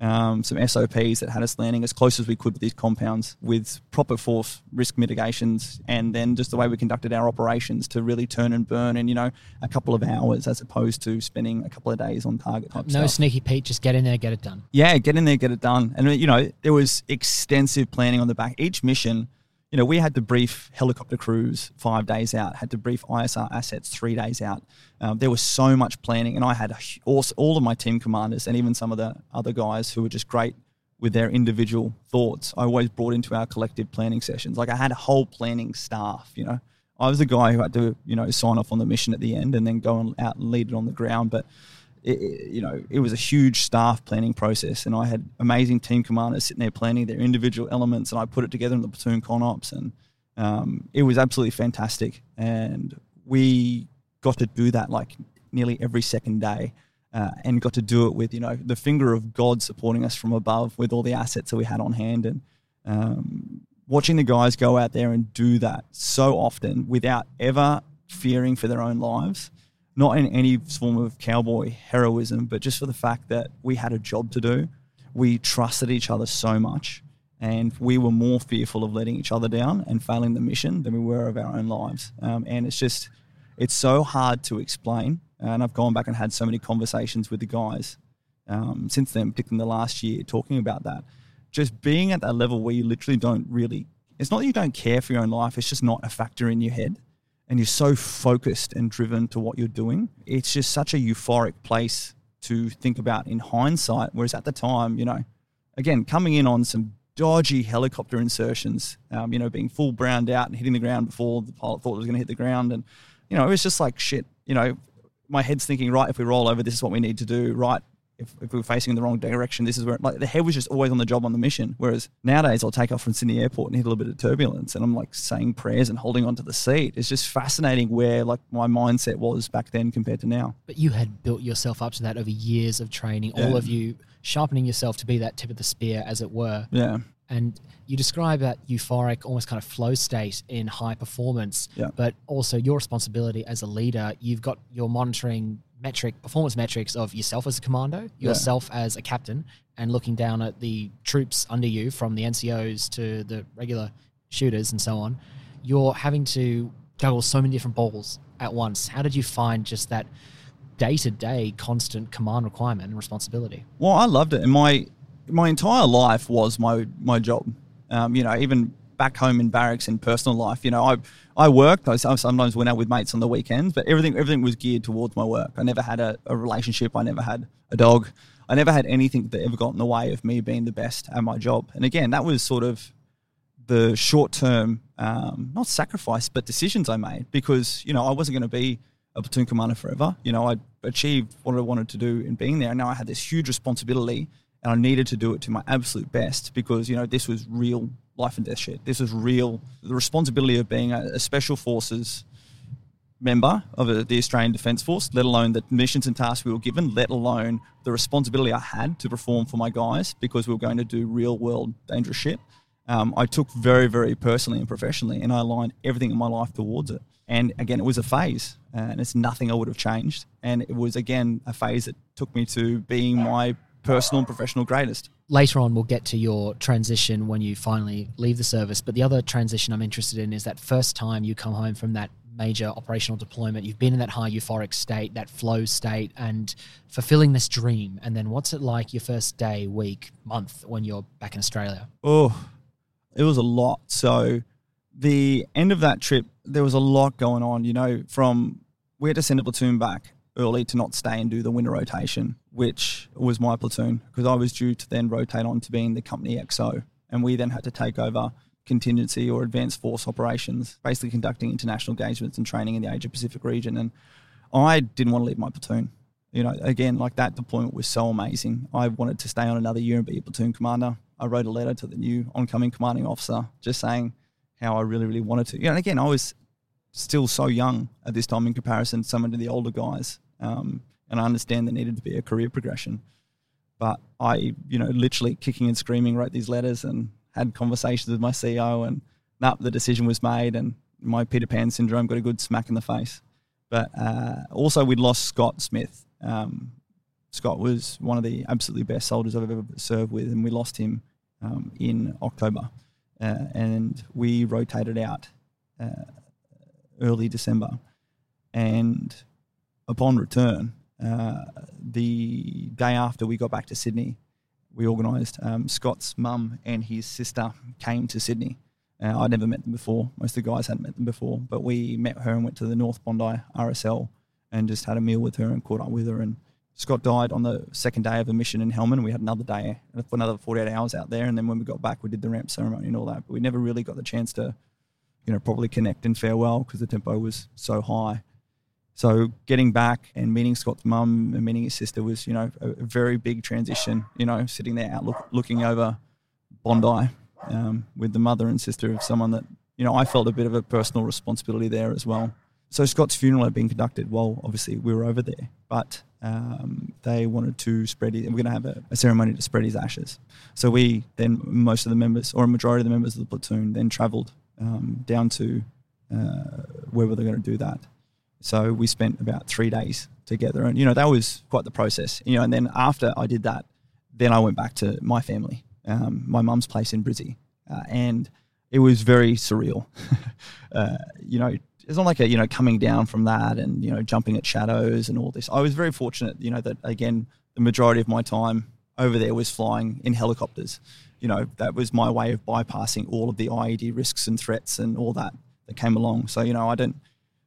um, some SOPs that had us landing as close as we could with these compounds with proper force risk mitigations and then just the way we conducted our operations to really turn and burn in, you know, a couple of hours as opposed to spending a couple of days on target type No stuff. sneaky Pete, just get in there, get it done. Yeah, get in there, get it done. And, you know, there was extensive planning on the back. Each mission, you know, we had to brief helicopter crews five days out, had to brief ISR assets three days out. Um, there was so much planning, and I had all, all of my team commanders and even some of the other guys who were just great with their individual thoughts. I always brought into our collective planning sessions. Like I had a whole planning staff, you know. I was the guy who had to, you know, sign off on the mission at the end and then go and out and lead it on the ground. But it, it- you know, it was a huge staff planning process, and I had amazing team commanders sitting there planning their individual elements, and I put it together in the platoon con ops, and um, it was absolutely fantastic. And we got to do that like nearly every second day, uh, and got to do it with you know the finger of God supporting us from above with all the assets that we had on hand, and um, watching the guys go out there and do that so often without ever fearing for their own lives not in any form of cowboy heroism, but just for the fact that we had a job to do. We trusted each other so much, and we were more fearful of letting each other down and failing the mission than we were of our own lives. Um, and it's just, it's so hard to explain. And I've gone back and had so many conversations with the guys um, since then, particularly in the last year, talking about that. Just being at that level where you literally don't really, it's not that you don't care for your own life, it's just not a factor in your head and you're so focused and driven to what you're doing. It's just such a euphoric place to think about in hindsight. Whereas at the time, you know, again, coming in on some dodgy helicopter insertions, um, you know, being full browned out and hitting the ground before the pilot thought it was going to hit the ground. And, you know, it was just like shit, you know, my head's thinking, right, if we roll over, this is what we need to do. Right, if, if we're facing in the wrong direction, this is where like the head was just always on the job on the mission. Whereas nowadays, I'll take off from Sydney Airport and hit a little bit of turbulence, and I'm like saying prayers and holding onto the seat. It's just fascinating where like my mindset was back then compared to now. But you had built yourself up to that over years of training, all of you sharpening yourself to be that tip of the spear, as it were. Yeah, And you describe that euphoric, almost kind of flow state in high performance, Yeah. but also your responsibility as a leader. You've got your monitoring metric, performance metrics of yourself as a commando, Yeah. yourself as a captain, and looking down at the troops under you from the NCOs to the regular shooters and so on. You're having to juggle so many different balls at once. How did you find just that day to day constant command requirement and responsibility? Well, I loved it, and my my entire life was my my job. Um, you know, even back home in barracks in personal life, you know, I I worked. I sometimes went out with mates on the weekends, but everything everything was geared towards my work. I never had a, a relationship. I never had a dog. I never had anything that ever got in the way of me being the best at my job. And again, that was sort of the short term, um, not sacrifice, but decisions I made because, you know, I wasn't going to be a platoon commander forever. You know, I achieved what I wanted to do in being there. And now I had this huge responsibility and I needed to do it to my absolute best because, you know, this was real life and death shit. This was real. The responsibility of being a, a special forces member of the- the Australian Defence Force, let alone the missions and tasks we were given, let alone the responsibility I had to perform for my guys because we were going to do real world dangerous shit. Um, I took very, very personally and professionally, and I aligned everything in my life towards it. And again, it was a phase, uh, and it's nothing I would have changed. And it was again a phase that took me to being my personal and professional greatest. later on we'll get to your transition when you finally leave the service but the other transition i'm interested in is that first time you come home from that major operational deployment you've been in that high euphoric state that flow state and fulfilling this dream and then what's it like your first day week month when you're back in australia Oh, it was a lot. So the end of that trip, there was a lot going on. You know, from we had to send a platoon back early to not stay and do the winter rotation, which was my platoon because I was due to then rotate on to being the company XO, and we then had to take over contingency or advanced force operations, basically conducting international engagements and training in the Asia Pacific region. And I didn't want to leave my platoon. You know, again, like that deployment was so amazing. I wanted to stay on another year and be a platoon commander. I wrote a letter to the new oncoming commanding officer just saying how I really, really wanted to. You know, again, I was still so young at this time in comparison to some of the older guys. Um, and I understand there needed to be a career progression. But I, you know, literally kicking and screaming wrote these letters and had conversations with my CEO and nah, the decision was made and my Peter Pan syndrome got a good smack in the face. But uh, also we'd lost Scott Smith. Um, Scott was one of the absolutely best soldiers I've ever served with, and we lost him um, in October. Uh, and we rotated out uh, early December. And upon return, uh, the day after we got back to Sydney, we organised um, Scott's mum and his sister came to Sydney Uh, I'd never met them before. Most of the guys hadn't met them before, but we met her and went to the North Bondi RSL and just had a meal with her and caught up with her. And Scott died on the second day of the mission in Helmand. We had another day, another 48 hours out there. And then when we got back, we did the ramp ceremony and all that. But we never really got the chance to, you know, probably connect and farewell because the tempo was so high. So getting back and meeting Scott's mum and meeting his sister was, you know, a, very big transition. You know, sitting there out look, looking over Bondi um, with the mother and sister of someone that, you know, I felt a bit of a personal responsibility there as well. So Scott's funeral had been conducted while obviously we were over there, but um, they wanted to spread it. We're going to have a, a, ceremony to spread his ashes. So we then, most of the members, or a majority of the members of the platoon, then travelled um, down to uh, where were they going to do that. So we spent about three days together, and you know that was quite the process. You know, and then after I did that, then I went back to my family, um, my mum's place in Brizzy, uh, and it was very surreal. uh, you know, it's not like a you know coming down from that and you know jumping at shadows and all this. I was very fortunate, you know, that again the majority of my time over there was flying in helicopters. You know, that was my way of bypassing all of the IED risks and threats and all that that came along. So you know, I didn't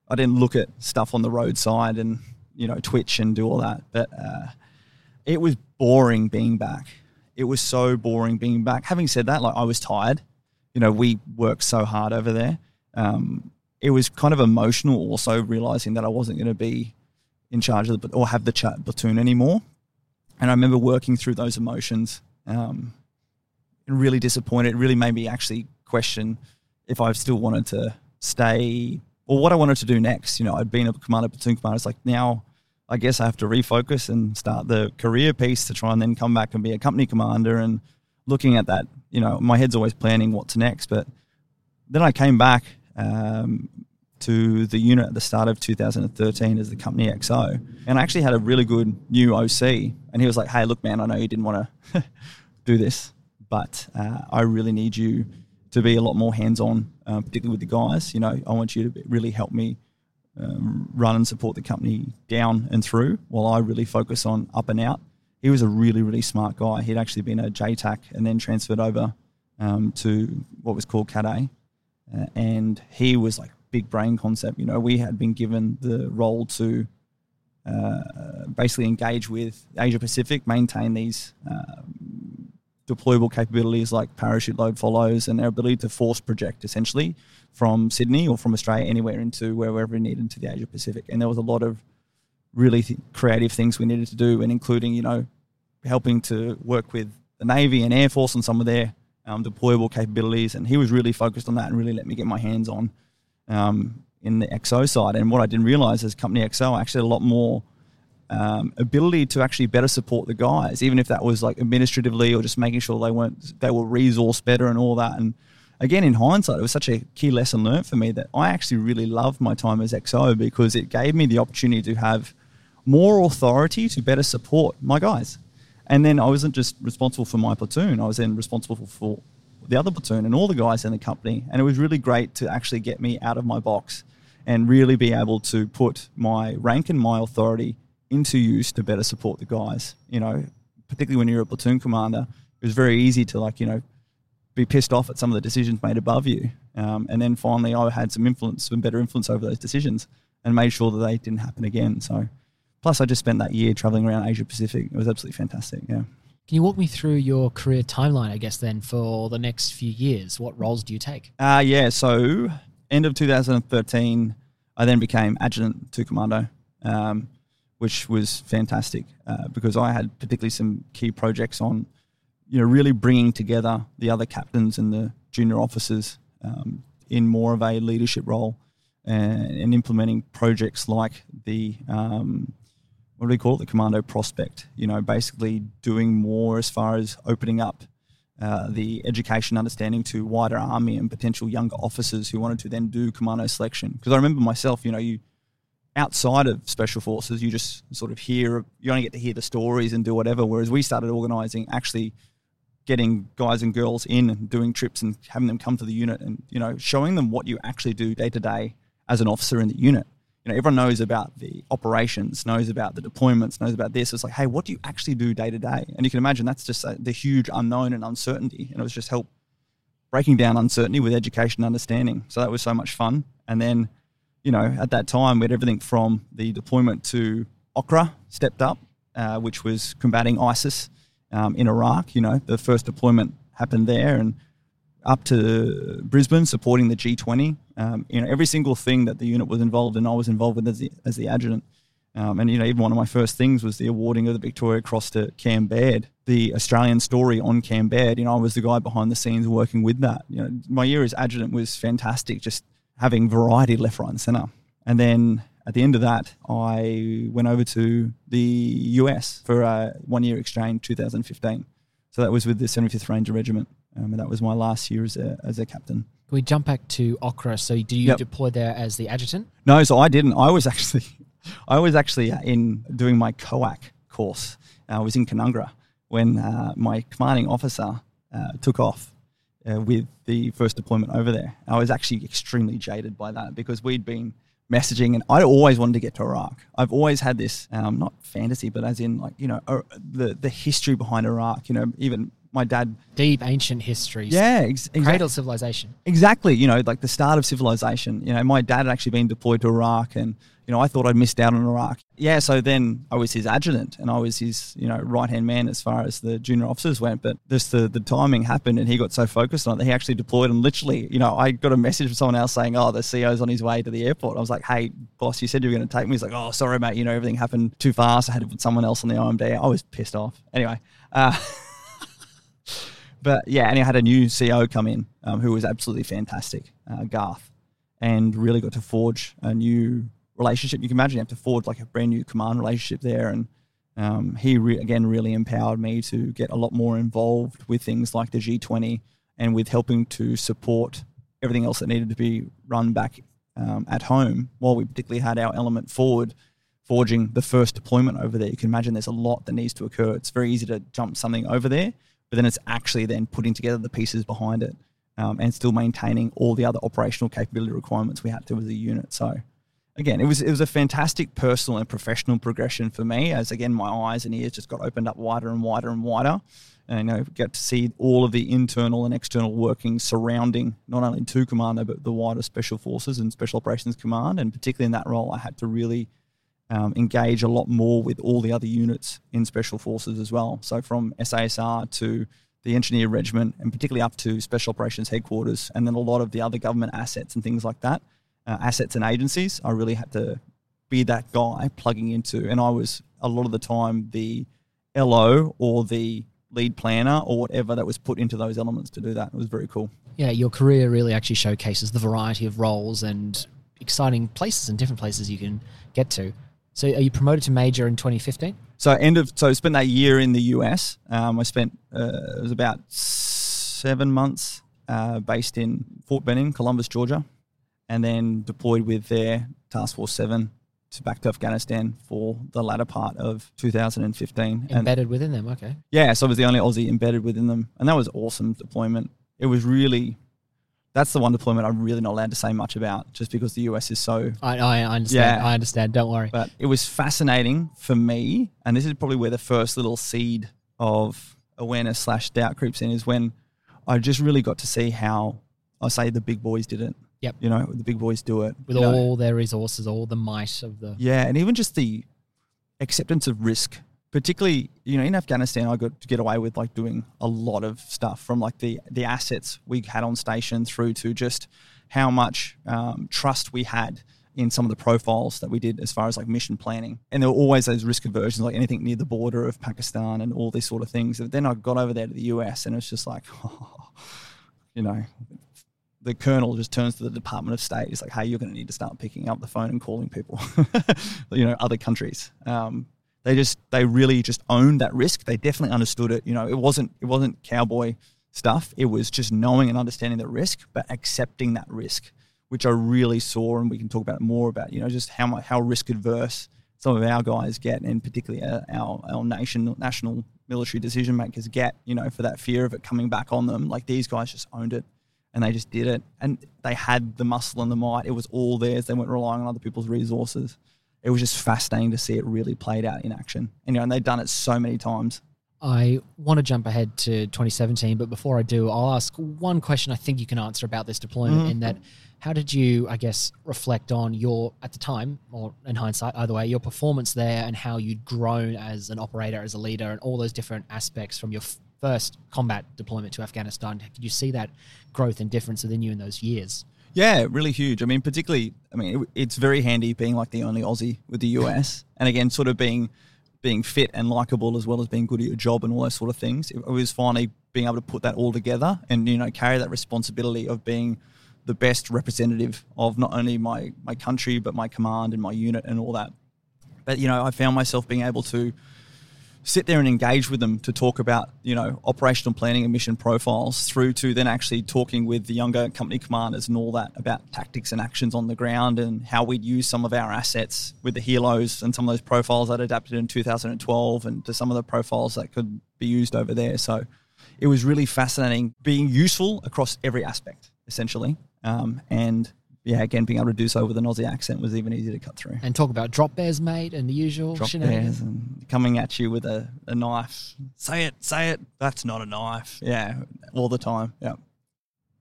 I didn't look at stuff on the roadside and you know twitch and do all that, but uh, it was boring being back. It was so boring being back. Having said that, like I was tired. You know, we worked so hard over there. Um, it was kind of emotional also realizing that I wasn't going to be in charge of the or have the chat platoon anymore. And I remember working through those emotions. Um, really disappointed. It really made me actually question if I still wanted to stay or what I wanted to do next. You know, I'd been a commander, platoon commander. It's like now I guess I have to refocus and start the career piece to try and then come back and be a company commander. And looking at that, you know, my head's always planning what's next. But then I came back um, to the unit at the start of 2013 as the company XO. And I actually had a really good new OC. And he was like, hey, look, man, I know you didn't want to do this, but uh, I really need you to be a lot more hands on, uh, particularly with the guys. You know, I want you to really help me um, run and support the company down and through while I really focus on up and out. He was a really, really smart guy. He'd actually been a JTAC and then transferred over um, to what was called CAT A uh, and he was like big brain concept. You know, we had been given the role to uh, basically engage with Asia Pacific, maintain these um, deployable capabilities like parachute load follows and their ability to force project essentially from Sydney or from Australia anywhere into wherever we needed to the Asia Pacific. And there was a lot of really th- creative things we needed to do, and including, you know, helping to work with the Navy and Air Force on some of their um, deployable capabilities, and he was really focused on that and really let me get my hands on um, in the XO side. And what I didn't realize is Company XO actually had a lot more um, ability to actually better support the guys, even if that was like administratively or just making sure they weren't they were resourced better and all that. And again, in hindsight, it was such a key lesson learned for me that I actually really loved my time as XO because it gave me the opportunity to have more authority to better support my guys. And then I wasn't just responsible for my platoon, I was then responsible for the other platoon and all the guys in the company. And it was really great to actually get me out of my box and really be able to put my rank and my authority into use to better support the guys. You know, particularly when you're a platoon commander, it was very easy to like, you know, be pissed off at some of the decisions made above you. Um, and then finally, I had some influence, some better influence over those decisions and made sure that they didn't happen again. So Plus, I just spent that year traveling around Asia Pacific. It was absolutely fantastic. Yeah. Can you walk me through your career timeline, I guess, then for the next few years? What roles do you take? Uh, yeah, so end of 2013, I then became adjutant to commando, um, which was fantastic uh, because I had particularly some key projects on, you know, really bringing together the other captains and the junior officers um, in more of a leadership role and, and implementing projects like the um, what do we call it? The commando prospect. You know, basically doing more as far as opening up uh, the education understanding to wider army and potential younger officers who wanted to then do commando selection. Because I remember myself, you know, you outside of special forces, you just sort of hear, you only get to hear the stories and do whatever. Whereas we started organising, actually getting guys and girls in and doing trips and having them come to the unit and you know showing them what you actually do day to day as an officer in the unit you know, everyone knows about the operations, knows about the deployments, knows about this. It's like, hey, what do you actually do day to day? And you can imagine that's just a, the huge unknown and uncertainty. And it was just help breaking down uncertainty with education and understanding. So that was so much fun. And then, you know, at that time, we had everything from the deployment to Okra stepped up, uh, which was combating ISIS um, in Iraq. You know, the first deployment happened there, and up to Brisbane supporting the G20. Um, you know, every single thing that the unit was involved in, I was involved with as the, as the adjutant. Um, and you know, even one of my first things was the awarding of the Victoria Cross to Cam Baird, the Australian story on Cam Baird. You know, I was the guy behind the scenes working with that. You know, my year as adjutant was fantastic, just having variety left, right, and centre. And then at the end of that, I went over to the US for a one-year exchange, 2015. So that was with the 75th Ranger Regiment, um, and that was my last year as a as a captain. Can we jump back to Okra? So, do you Yep. deploy there as the adjutant? No, so I didn't. I was actually, I was actually in doing my COAC course. I was in Canungra when uh, my commanding officer uh, took off uh, with the first deployment over there. I was actually extremely jaded by that because we'd been messaging, and I always wanted to get to Iraq. I've always had this, um, not fantasy, but as in like you know uh, the the history behind Iraq. You know, even my dad. Deep ancient history. Yeah, ex- exactly. Cradle civilization. Exactly, you know, like the start of civilization. You know, my dad had actually been deployed to Iraq, and you know, I thought I'd missed out on Iraq. Yeah, so then I was his adjutant, and I was his, you know, right hand man as far as the junior officers went. But just the the timing happened, and he got so focused on it that he actually deployed. And literally, you know, I got a message from someone else saying, "Oh, the CEO's on his way to the airport." I was like, "Hey, boss, you said you were going to take me." He's like, "Oh, sorry, mate. You know, everything happened too fast. I had to put someone else on the IMD." I was pissed off. Anyway. Uh, but yeah, and I had a new CEO come in um, who was absolutely fantastic, uh, Garth, and really got to forge a new relationship. You can imagine you have to forge like a brand new command relationship there, and um, he re- again really empowered me to get a lot more involved with things like the G20 and with helping to support everything else that needed to be run back um, at home. While we particularly had our element forward forging the first deployment over there, you can imagine there's a lot that needs to occur. It's very easy to jump something over there but then it's actually then putting together the pieces behind it um, and still maintaining all the other operational capability requirements we had to as a unit. So again, it was it was a fantastic personal and professional progression for me as again my eyes and ears just got opened up wider and wider and wider. And you know, get to see all of the internal and external workings surrounding not only two commando but the wider special forces and special operations command. And particularly in that role, I had to really um, engage a lot more with all the other units in special forces as well. So from SASR to the engineer regiment, and particularly up to special operations headquarters, and then a lot of the other government assets and things like that, uh, assets and agencies. I really had to be that guy plugging into, and I was a lot of the time the LO or the lead planner or whatever that was put into those elements to do that. It was very cool. Yeah, your career really actually showcases the variety of roles and exciting places and different places you can get to. So, are you promoted to major in 2015? So end of so I spent that year in the US. Um, I spent uh, it was about seven months uh, based in Fort Benning, Columbus, Georgia, and then deployed with their Task Force Seven to back to Afghanistan for the latter part of 2015. And Embedded within them, okay. yeah, so I was the only Aussie embedded within them, and that was awesome deployment. It was really that's the one deployment I'm really not allowed to say much about, just because the US is so I, I understand. Yeah. I understand. Don't worry. but it was fascinating for me, and this is probably where the first little seed of awareness slash doubt creeps in is when I just really got to see how I say the big boys did it. Yep. You know, the big boys do it. With you know. all their resources, all the might of the. Yeah, and even just the acceptance of risk, particularly you know in Afghanistan, I got to get away with like doing a lot of stuff from like the the assets we had on station through to just how much um, trust we had in some of the profiles that we did as far as like mission planning. And there were always those risk aversions, like anything near the border of Pakistan and all these sort of things. But then I got over there to the US and it's just like, you know, the colonel just turns to the Department of State. He's like, "Hey, you're going to need to start picking up the phone and calling people, you know, other countries." Um, they just, they really just owned that risk. They definitely understood it. You know, it wasn't, it wasn't cowboy stuff. It was just knowing and understanding the risk, but accepting that risk, which I really saw, and we can talk about more about. You know, just how much, how risk adverse some of our guys get, and particularly our, our, our nation, national military decision makers get. You know, for that fear of it coming back on them. Like these guys just owned it and they just did it. And they had the muscle and the might. It was all theirs. They weren't relying on other people's resources. It was just fascinating to see it really played out in action. And, you know, and they'd done it so many times. I want to jump ahead to 2017, but before I do, I'll ask one question I think you can answer about this deployment Mhm. in that how did you, I guess, reflect on your, at the time, or in hindsight, either way, your performance there and how you'd grown as an operator, as a leader, and all those different aspects from your f- first combat deployment to Afghanistan? Could you see that growth and difference within you in those years? Yeah, really huge. I mean, particularly, I mean, it, it's very handy being like the only Aussie with the US, and again, sort of being being fit and likable as well as being good at your job and all those sort of things. It, was finally being able to put that all together and you know carry that responsibility of being the best representative of not only my my country but my command and my unit and all that. But you know, I found myself being able to sit there and engage with them to talk about you know operational planning and mission profiles through to then actually talking with the younger company commanders and all that about tactics and actions on the ground and how we'd use some of our assets with the helos and some of those profiles that adapted in 2012 and to some of the profiles that could be used over there. So it was really fascinating being useful across every aspect essentially. Um, and yeah again being able to do so with an aussie accent was even easier to cut through And talk about drop bears, mate, and the usual drop shenanigans. bears and coming at you with a, a knife. Say it, say it. That's not a knife. Yeah, all the time. Yeah.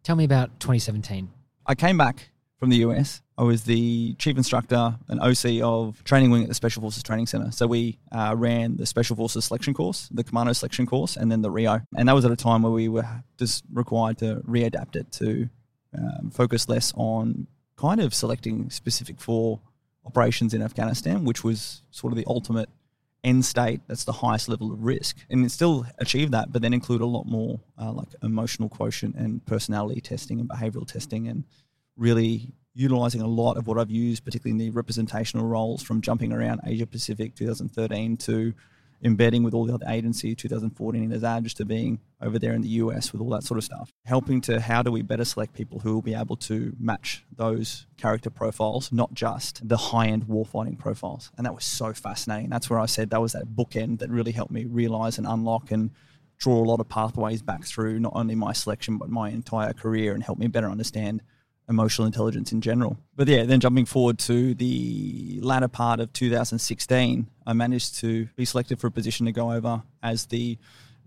Tell me about 2017. I came back from the US. I was the chief instructor and OC of training wing at the Special Forces Training Center. So we uh, ran the Special Forces selection course, the Commando selection course, and then the Rio. And that was at a time where we were just required to readapt it to um, focus less on kind of selecting specific for operations in Afghanistan, which was sort of the ultimate end state. That's the highest level of risk, and still achieve that, but then include a lot more uh, like emotional quotient and personality testing and behavioral testing, and really utilizing a lot of what I've used, particularly in the representational roles from jumping around Asia Pacific 2013 to embedding with all the other agencies 2014 in Azaj to being over there in the US with all that sort of stuff. Helping to how do we better select people who will be able to match those character profiles, not just the high end warfighting profiles. And that was so fascinating. That's where I said that was that bookend that really helped me realize and unlock and draw a lot of pathways back through not only my selection but my entire career and help me better understand emotional intelligence in general. But yeah, then jumping forward to the latter part of 2016, I managed to be selected for a position to go over as the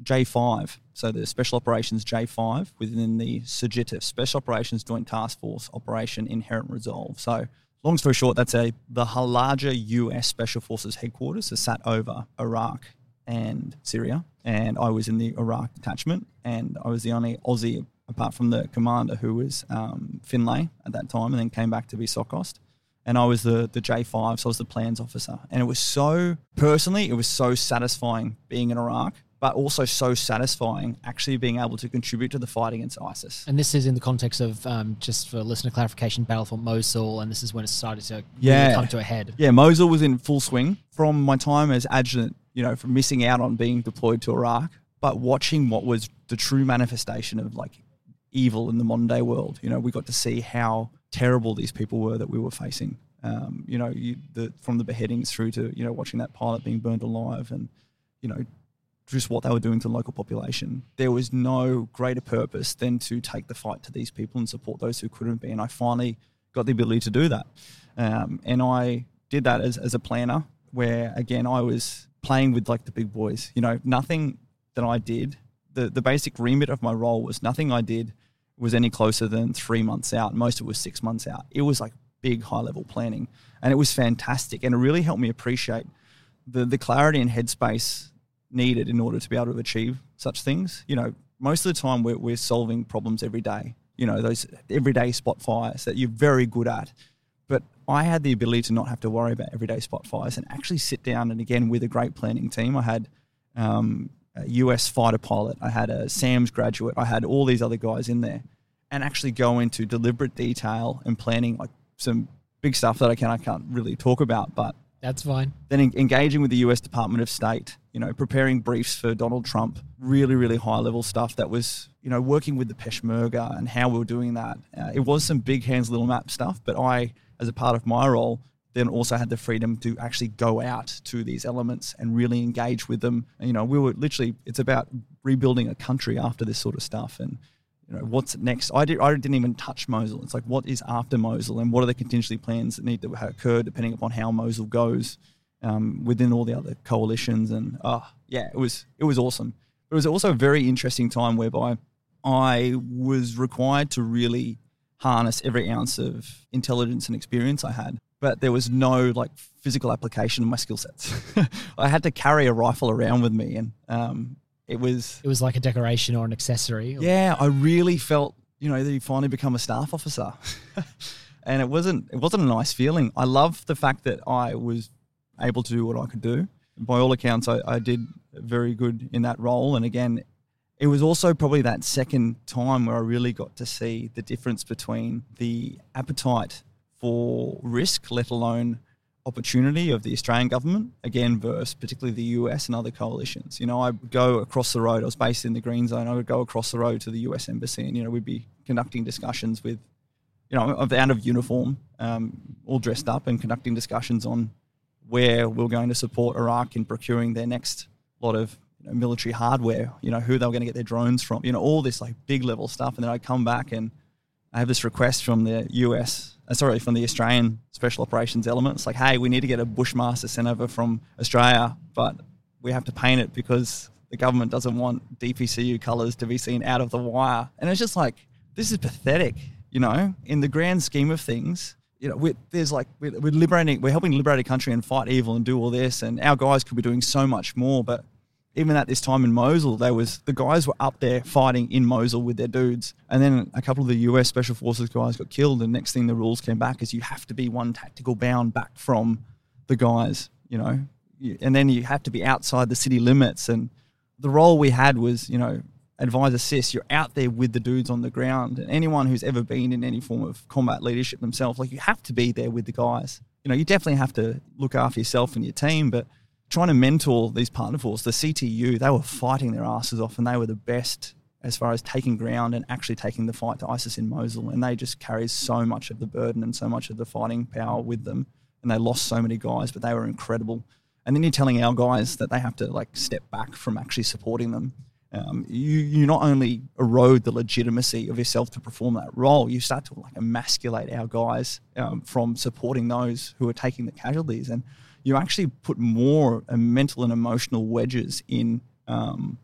J5, so the Special Operations J5 within the SOJTF, Special Operations Joint Task Force Operation Inherent Resolve. So, long story short, that's a the larger US Special Forces headquarters that sat over Iraq and Syria, and I was in the Iraq detachment, and I was the only Aussie apart from the commander who was um, Findlay at that time, and then came back to be SOCAUST. And I was the the J5, so I was the plans officer, and it was so personally, it was so satisfying being in Iraq, but also so satisfying actually being able to contribute to the fight against ISIS. And this is in the context of, um, just for listener clarification, Battle for Mosul, and this is when it started to really come to a head. Yeah, Mosul was in full swing from my time as adjutant, you know, from missing out on being deployed to Iraq, but watching what was the true manifestation of like evil in the modern day world. You know, we got to see how terrible these people were that we were facing. Um, you know, you, the, from the beheadings through to, you know, watching that pilot being burned alive and, you know, just what they were doing to the local population. There was no greater purpose than to take the fight to these people and support those who couldn't be. And I finally got the ability to do that. Um, and I did that as, as a planner, where again, I was playing with like the big boys. You know, nothing that I did, the, the basic remit of my role was nothing I did was any closer than three months out. Most of it was six months out. It was like big high level planning. And it was fantastic. And it really helped me appreciate the, the clarity and headspace needed in order to be able to achieve such things. You know, most of the time we're, we're solving problems every day, you know, those everyday spot fires that you're very good at. But I had the ability to not have to worry about everyday spot fires and actually sit down and again with a great planning team. I had um, US fighter pilot, I had a SAMS graduate, I had all these other guys in there and actually go into deliberate detail and planning like some big stuff that I can I can't really talk about, but That's fine. then en- engaging with the US Department of State, you know, preparing briefs for Donald Trump, really, really high level stuff that was, you know, working with the Peshmerga and how we were doing that. Uh, it was some big hands, little map stuff, but I, as a part of my role, then also had the freedom to actually go out to these elements and really engage with them. And, you know, we were literally, it's about rebuilding a country after this sort of stuff. And, you know, what's next? I, did, I didn't even touch Mosul. It's like, what is after Mosul and what are the contingency plans that need to occur depending upon how Mosul goes um, within all the other coalitions? And, oh, yeah, it was it was awesome. But it was also a very interesting time whereby I was required to really harness every ounce of intelligence and experience I had. But there was no like physical application of my skill sets. I had to carry a rifle around with me, and um, it was It was like a decoration or an accessory. or- yeah. I really felt you know that you finally become a staff officer, and it wasn't it wasn't a nice feeling. I love the fact that I was able to do what I could do. By all accounts, I, I did very good in that role, and again, it was also probably that second time where I really got to see the difference between the appetite for risk, let alone opportunity of the Australian government, again, versus particularly the US and other coalitions. You know, I would go across the road, I was based in the Green Zone, I would go across the road to the US Embassy and, you know, we'd be conducting discussions with, you know, out of uniform, um, all dressed up and conducting discussions on where we we're going to support Iraq in procuring their next lot of you know, military hardware, you know, who they were going to get their drones from, you know, all this like big level stuff. And then I come back and I have this request from the US, sorry, from the Australian Special Operations element. It's like, hey, we need to get a Bushmaster sent over from Australia, but we have to paint it because the government doesn't want DPCU colours to be seen out of the wire. And it's just like, this is pathetic, you know, in the grand scheme of things. You know, we're, there's like we're, we're liberating, we're helping liberate a country and fight evil and do all this, and our guys could be doing so much more. But even at this time in Mosul, there was the guys were up there fighting in Mosul with their dudes, and then a couple of the U.S. Special Forces guys got killed. And next thing, the rules came back is you have to be one tactical bound back from the guys, you know, and then you have to be outside the city limits. And the role we had was, you know, advise assist. You're out there with the dudes on the ground, and anyone who's ever been in any form of combat leadership themselves, like you have to be there with the guys. You know, you definitely have to look after yourself and your team, but trying to mentor these partner the CTU, they were fighting their asses off, and they were the best as far as taking ground and actually taking the fight to ISIS in Mosul. And they just carried so much of the burden and so much of the fighting power with them. And they lost so many guys, but they were incredible. And then you're telling our guys that they have to like step back from actually supporting them. Um, you you not only erode the legitimacy of yourself to perform that role, you start to like emasculate our guys um, from supporting those who are taking the casualties, and you actually put more uh, mental and emotional wedges in um,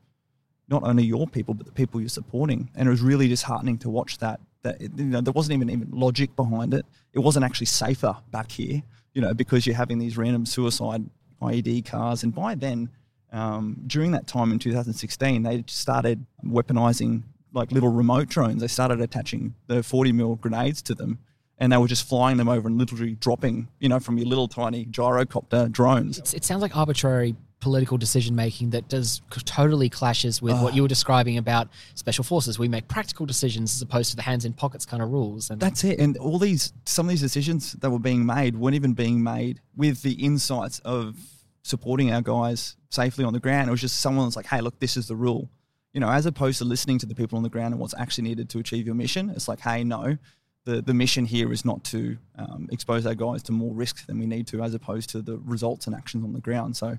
not only your people but the people you're supporting. And it was really disheartening to watch that. That you know there wasn't even even logic behind it. It wasn't actually safer back here, you know, because you're having these random suicide IED cars. And by then, um, during that time in 2016, they started weaponizing like little remote drones. They started attaching the 40 mil grenades to them. And they were just flying them over and literally dropping, you know, from your little tiny gyrocopter drones. It's, it sounds like arbitrary political decision making that does totally clashes with what ah. you were describing about special forces. We make practical decisions as opposed to the hands in pockets kind of rules. And That's it. And all these, some of these decisions that were being made weren't even being made with the insights of supporting our guys safely on the ground. It was just someone was like, hey, look, this is the rule. You know, as opposed to listening to the people on the ground and what's actually needed to achieve your mission. It's like, hey, no, the, the mission here is not to um, expose our guys to more risk than we need to, as opposed to the results and actions on the ground. So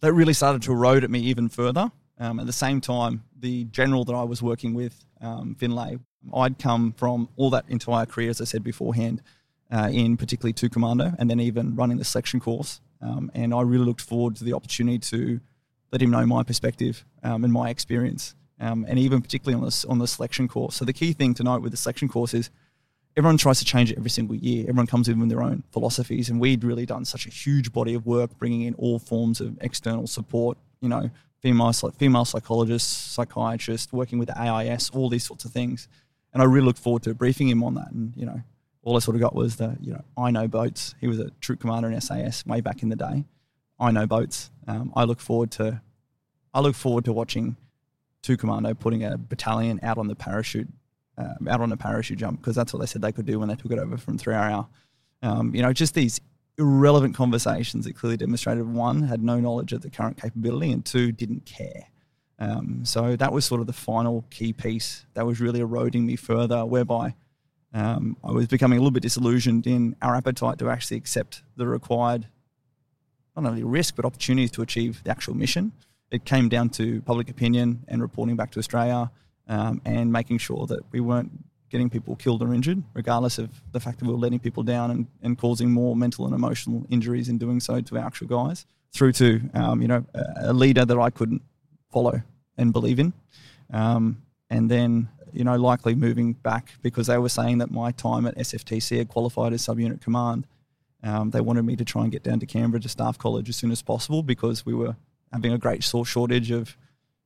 that really started to erode at me even further. Um, at the same time, the general that I was working with, um, Findlay, I'd come from all that entire career, as I said beforehand, uh, in particularly two commando, and then even running the selection course. Um, and I really looked forward to the opportunity to let him know my perspective um, and my experience, um, and even particularly on this on the selection course. So the key thing to note with the selection course is everyone tries to change it every single year. Everyone comes in with their own philosophies, and we'd really done such a huge body of work, bringing in all forms of external support. You know, female female psychologists, psychiatrists, working with the AIS, all these sorts of things. And I really looked forward to briefing him on that. And you know, all I sort of got was the you know I know boats. He was a troop commander in SAS way back in the day. I know boats. Um, I look forward to I look forward to watching two commando putting a battalion out on the parachute um, out on a parachute jump because that's what they said they could do when they took it over from 3RAR. Um, you know, just these irrelevant conversations that clearly demonstrated one had no knowledge of the current capability and two didn't care. Um, so that was sort of the final key piece that was really eroding me further, whereby um, I was becoming a little bit disillusioned in our appetite to actually accept the required not only risk but opportunities to achieve the actual mission. It came down to public opinion and reporting back to Australia um, and making sure that we weren't getting people killed or injured, regardless of the fact that we were letting people down and, and causing more mental and emotional injuries in doing so to our actual guys, through to um, you know a, leader that I couldn't follow and believe in, um, and then you know likely moving back because they were saying that my time at SFTC had qualified as subunit command. Um, they wanted me to try and get down to Canberra to staff college as soon as possible because we were having a great shortage of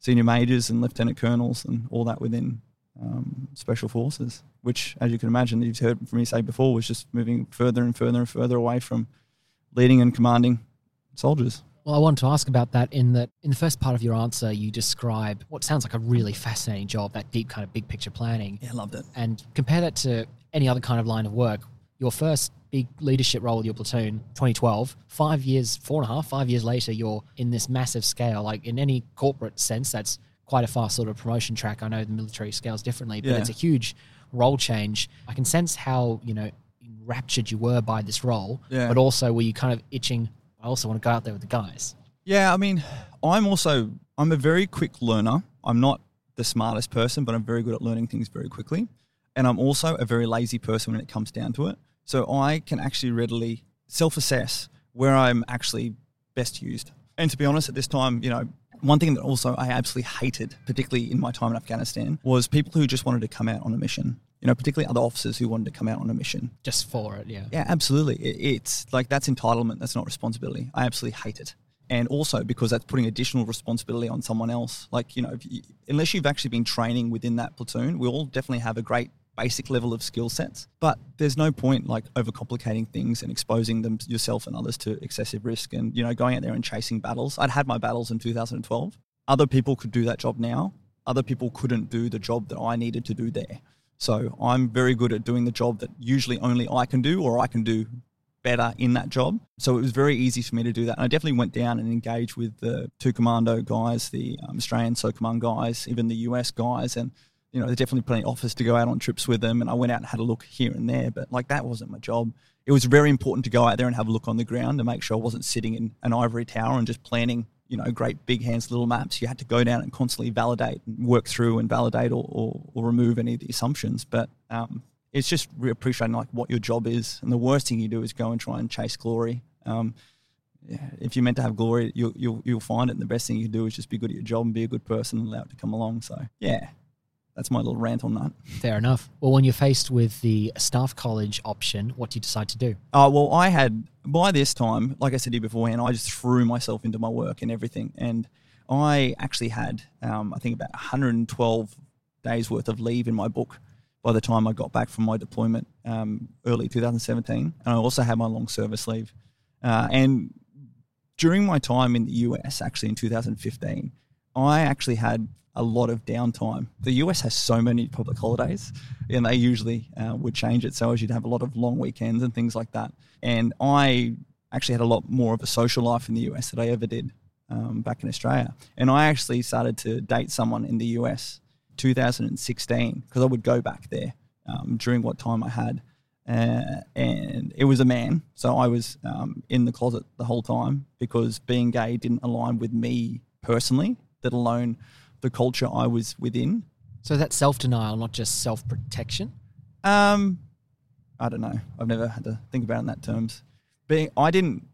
senior majors and lieutenant colonels and all that within um, special forces, which, as you can imagine, you've heard from me say before, was just moving further and further and further away from leading and commanding soldiers. Well, I wanted to ask about that in that in the first part of your answer, you describe what sounds like a really fascinating job, that deep kind of big picture planning. Yeah, I loved it. And compare that to any other kind of line of work. Your first big leadership role with your platoon, 2012, five years, four and a half, five years later, you're in this massive scale. Like in any corporate sense, that's quite a fast sort of promotion track. I know the military scales differently, but Yeah. it's a huge role change. I can sense how, you know, enraptured you were by this role, Yeah. but also were you kind of itching, I also want to go out there with the guys. Yeah, I mean, I'm also I'm a very quick learner. I'm not the smartest person, but I'm very good at learning things very quickly. And I'm also a very lazy person when it comes down to it. So I can actually readily self-assess where I'm actually best used. And to be honest, at this time, you know, one thing that also I absolutely hated, particularly in my time in Afghanistan, was people who just wanted to come out on a mission. You know, particularly other officers who wanted to come out on a mission. Just for it, yeah. Yeah, absolutely. It, it's like that's entitlement. That's not responsibility. I absolutely hate it. And also because that's putting additional responsibility on someone else. Like, you know, if you, unless you've actually been training within that platoon, we all definitely have a great basic level of skill sets. But there's no point like overcomplicating things and exposing them yourself and others to excessive risk and, you know, going out there and chasing battles. I'd had my battles in 2012. Other people could do that job now. Other people couldn't do the job that I needed to do there. So I'm very good at doing the job that usually only I can do or I can do better in that job. So it was very easy for me to do that. And I definitely went down and engaged with the two commando guys, the um, Australian SOCOMAND guys, even the US guys. And, you know, there's definitely plenty of offers to go out on trips with them. And I went out and had a look here and there. But like that wasn't my job. It was very important to go out there and have a look on the ground to make sure I wasn't sitting in an ivory tower and just planning, you know, great big hands, little maps. You had to go down and constantly validate and work through and validate or, or, or remove any of the assumptions. But um, it's just re- appreciating like what your job is. And the worst thing you do is go and try and chase glory. Um, yeah, if you're meant to have glory, you'll, you'll, you'll find it. And the best thing you can do is just be good at your job and be a good person and allow it to come along. So, yeah, that's my little rant on that. Fair enough. Well, when you're faced with the staff college option, what do you decide to do? Uh, well, I had, by this time, like I said to you beforehand, I just threw myself into my work and everything. And I actually had, um, I think, about 112 days worth of leave in my book by the time I got back from my deployment um, early 2017. And I also had my long service leave. Uh, and during my time in the US, actually in 2015, I actually had a lot of downtime. The US has so many public holidays, and they usually uh, would change it so as you'd have a lot of long weekends and things like that. And I actually had a lot more of a social life in the US than I ever did um, back in Australia. And I actually started to date someone in the US 2016 because I would go back there um, during what time I had. Uh, and it was a man, so I was um, in the closet the whole time because being gay didn't align with me personally, let alone the culture I was within. So that's self denial, not just self protection. Um, I don't know. I've never had to think about it in that terms. Being, I didn't,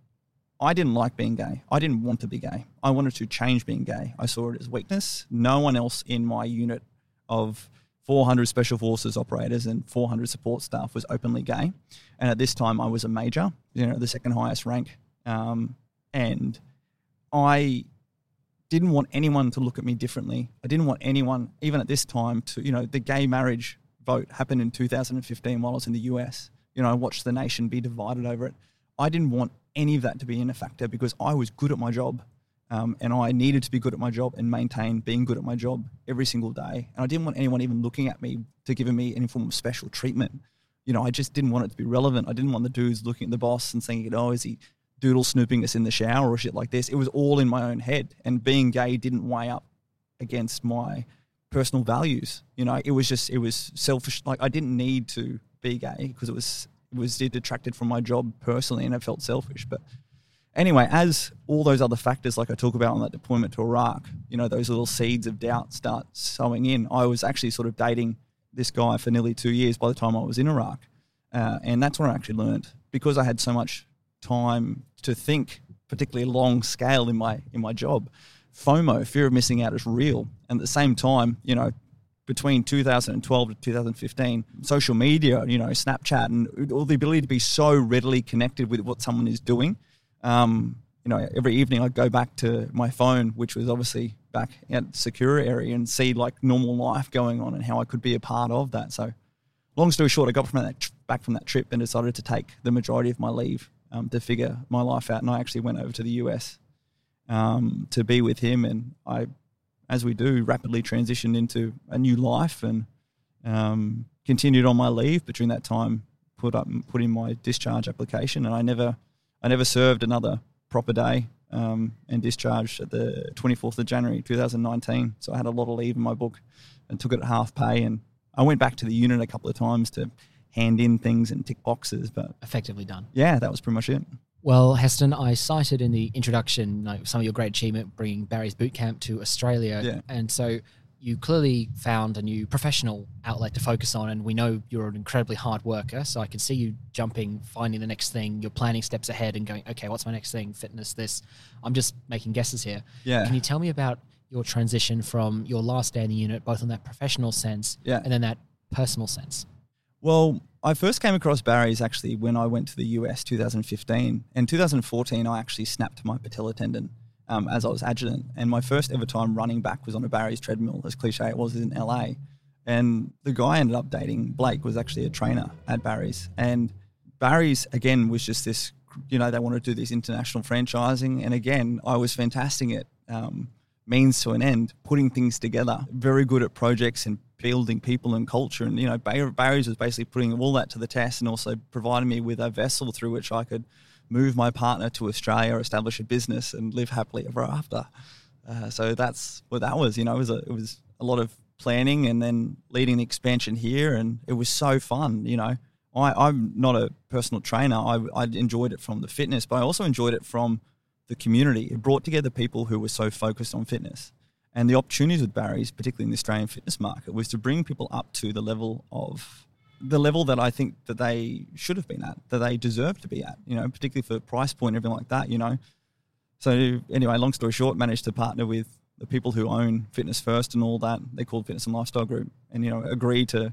I didn't like being gay. I didn't want to be gay. I wanted to change being gay. I saw it as weakness. No one else in my unit of 400 special forces operators and 400 support staff was openly gay. And at this time, I was a major, you know, the second highest rank. Um, and I didn't want anyone to look at me differently. I didn't want anyone, even at this time, to, you know, the gay marriage vote happened in 2015 while I was in the US. You know, I watched the nation be divided over it. I didn't want any of that to be in a factor because I was good at my job. Um, and I needed to be good at my job and maintain being good at my job every single day. And I didn't want anyone even looking at me to giving me any form of special treatment. You know, I just didn't want it to be relevant. I didn't want the dudes looking at the boss and saying, oh, is he doodle snooping us in the shower or shit like this? It was all in my own head. And being gay didn't weigh up against my personal values. You know, it was just, it was selfish. Like I didn't need to be gay because it was, it was it detracted from my job personally and it felt selfish. But anyway, as all those other factors, like I talk about on that deployment to Iraq, you know, those little seeds of doubt start sowing in. I was actually sort of dating this guy for nearly two years by the time I was in Iraq. Uh, and that's what I actually learned because I had so much time to think, particularly long scale in my in my job. FOMO, fear of missing out, is real. And at the same time, you know, between 2012 to 2015, social media, you know, Snapchat, and all the ability to be so readily connected with what someone is doing. Um, you know, every evening I'd go back to my phone, which was obviously back at the secure area, and see like normal life going on and how I could be a part of that. So, long story short, I got from that back from that trip and decided to take the majority of my leave um, to figure my life out, and I actually went over to the US um, to be with him, and I, as we do, rapidly transitioned into a new life and um, continued on my leave. But during that time, put up put in my discharge application, and I never I never served another proper day um, and discharged at the 24th of January 2019. So I had a lot of leave in my book and took it at half pay. And I went back to the unit a couple of times to hand in things and tick boxes. But Effectively done. yeah, that was pretty much it. Well, Heston, I cited in the introduction like, some of your great achievement bringing Barry's boot camp to Australia. Yeah. And so you clearly found a new professional outlet to focus on. And we know you're an incredibly hard worker. So I can see you jumping, finding the next thing. You're planning steps ahead and going, okay, what's my next thing? Fitness, this. I'm just making guesses here. Yeah. Can you tell me about your transition from your last day in the unit, both on that professional sense Yeah. and then that personal sense? Well, I first came across Barry's actually when I went to the US 2015. In 2014, I actually snapped my patella tendon um, as I was adjutant. And my first ever time running back was on a Barry's treadmill, as cliche it was in LA. And the guy I ended up dating, Blake, was actually a trainer at Barry's. And Barry's, again, was just this, you know, they wanted to do this international franchising. And again, I was fantastic at um, means to an end, putting things together, very good at projects and building people and culture. And, you know, Bar- Barry's was basically putting all that to the test and also providing me with a vessel through which I could move my partner to Australia, establish a business, and live happily ever after. Uh, so that's what that was. You know, it was a, it was a lot of planning and then leading the expansion here, and it was so fun. You know, I, I'm not a personal trainer. I, I enjoyed it from the fitness, but I also enjoyed it from the community. It brought together people who were so focused on fitness. And the opportunities with Barry's, particularly in the Australian fitness market, was to bring people up to the level of the level that I think that they should have been at, that they deserve to be at, you know, particularly for price point and everything like that, you know. So anyway, long story short, managed to partner with the people who own Fitness First and all that. They called Fitness and Lifestyle Group, and you know, agree to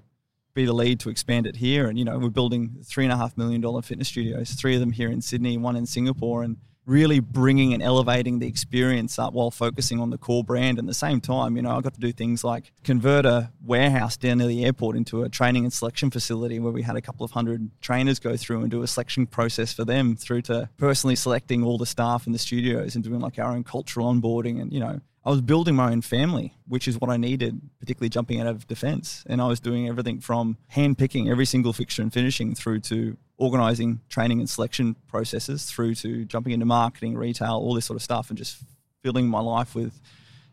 be the lead to expand it here. And you know, we're building three and a half million dollar fitness studios, three of them here in Sydney, one in Singapore, and really bringing and elevating the experience up while focusing on the core brand. And at the same time, you know, I got to do things like convert a warehouse down near the airport into a training and selection facility where we had a couple of hundred trainers go through and do a selection process for them through to personally selecting all the staff in the studios and doing like our own cultural onboarding. And, you know, I was building my own family, which is what I needed, particularly jumping out of defense. And I was doing everything from handpicking every single fixture and finishing through to organizing training and selection processes through to jumping into marketing, retail, all this sort of stuff, and just filling my life with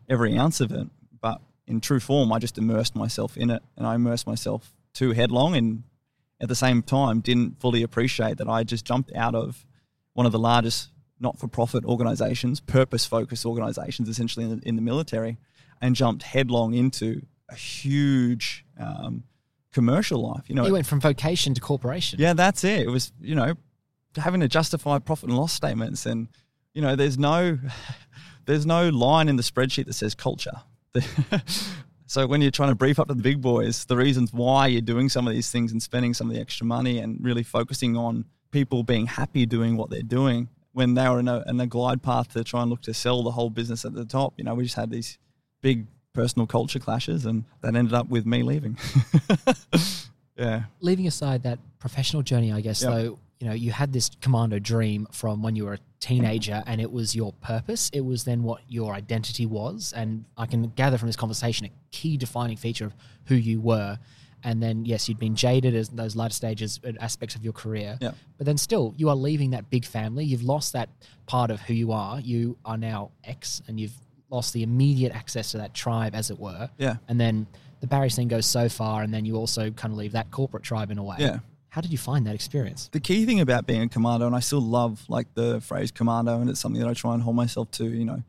every ounce of it. But in true form, I just immersed myself in it and I immersed myself too headlong and at the same time didn't fully appreciate that I just jumped out of one of the largest not for profit organizations, purpose focused organizations, essentially in the, in the military, and jumped headlong into a huge um, commercial life. You know, You went from vocation to corporation. yeah, that's it. It was, you know, having to justify profit and loss statements and you know, there's no there's no line in the spreadsheet that says culture. so when you're trying to brief up to the big boys, the reasons why you're doing some of these things and spending some of the extra money and really focusing on people being happy doing what they're doing when they were in a, in a glide path to try and look to sell the whole business at the top, you know, we just had these big personal culture clashes and that ended up with me leaving. yeah. leaving aside that professional journey, I guess, Yep. though, you know, you had this commando dream from when you were a teenager and it was your purpose. It was then what your identity was. And I can gather from this conversation a key defining feature of who you were. And then, yes, you'd been jaded as those later stages and aspects of your career. Yep. But then still, you are leaving that big family. You've lost that part of who you are. You are now X and you've lost the immediate access to that tribe, as it were. Yeah. And then the Barry's thing goes so far, and then you also kind of leave that corporate tribe in a way. Yeah. How did you find that experience? the key thing about being a commando, and I still love like the phrase commando, and it's something that I try and hold myself to. You know,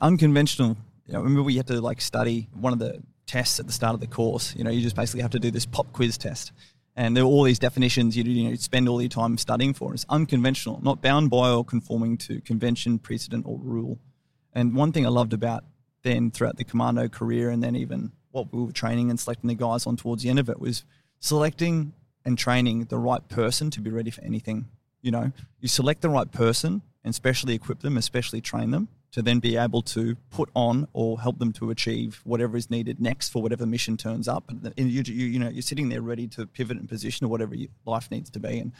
unconventional. You know, remember we had to like study one of the tests at the start of the course. You know, you just basically have to do this pop quiz test. And there are all these definitions you, you know, spend all your time studying for. It's unconventional, not bound by or conforming to convention, precedent, or rule. And one thing I loved about then throughout the commando career and then even what we were training and selecting the guys on towards the end of it was selecting and training the right person to be ready for anything. You know, you select the right person and specially equip them, especially train them to then be able to put on or help them to achieve whatever is needed next for whatever mission turns up. And you, you, you know, you're sitting there ready to pivot and position or whatever life needs to be. And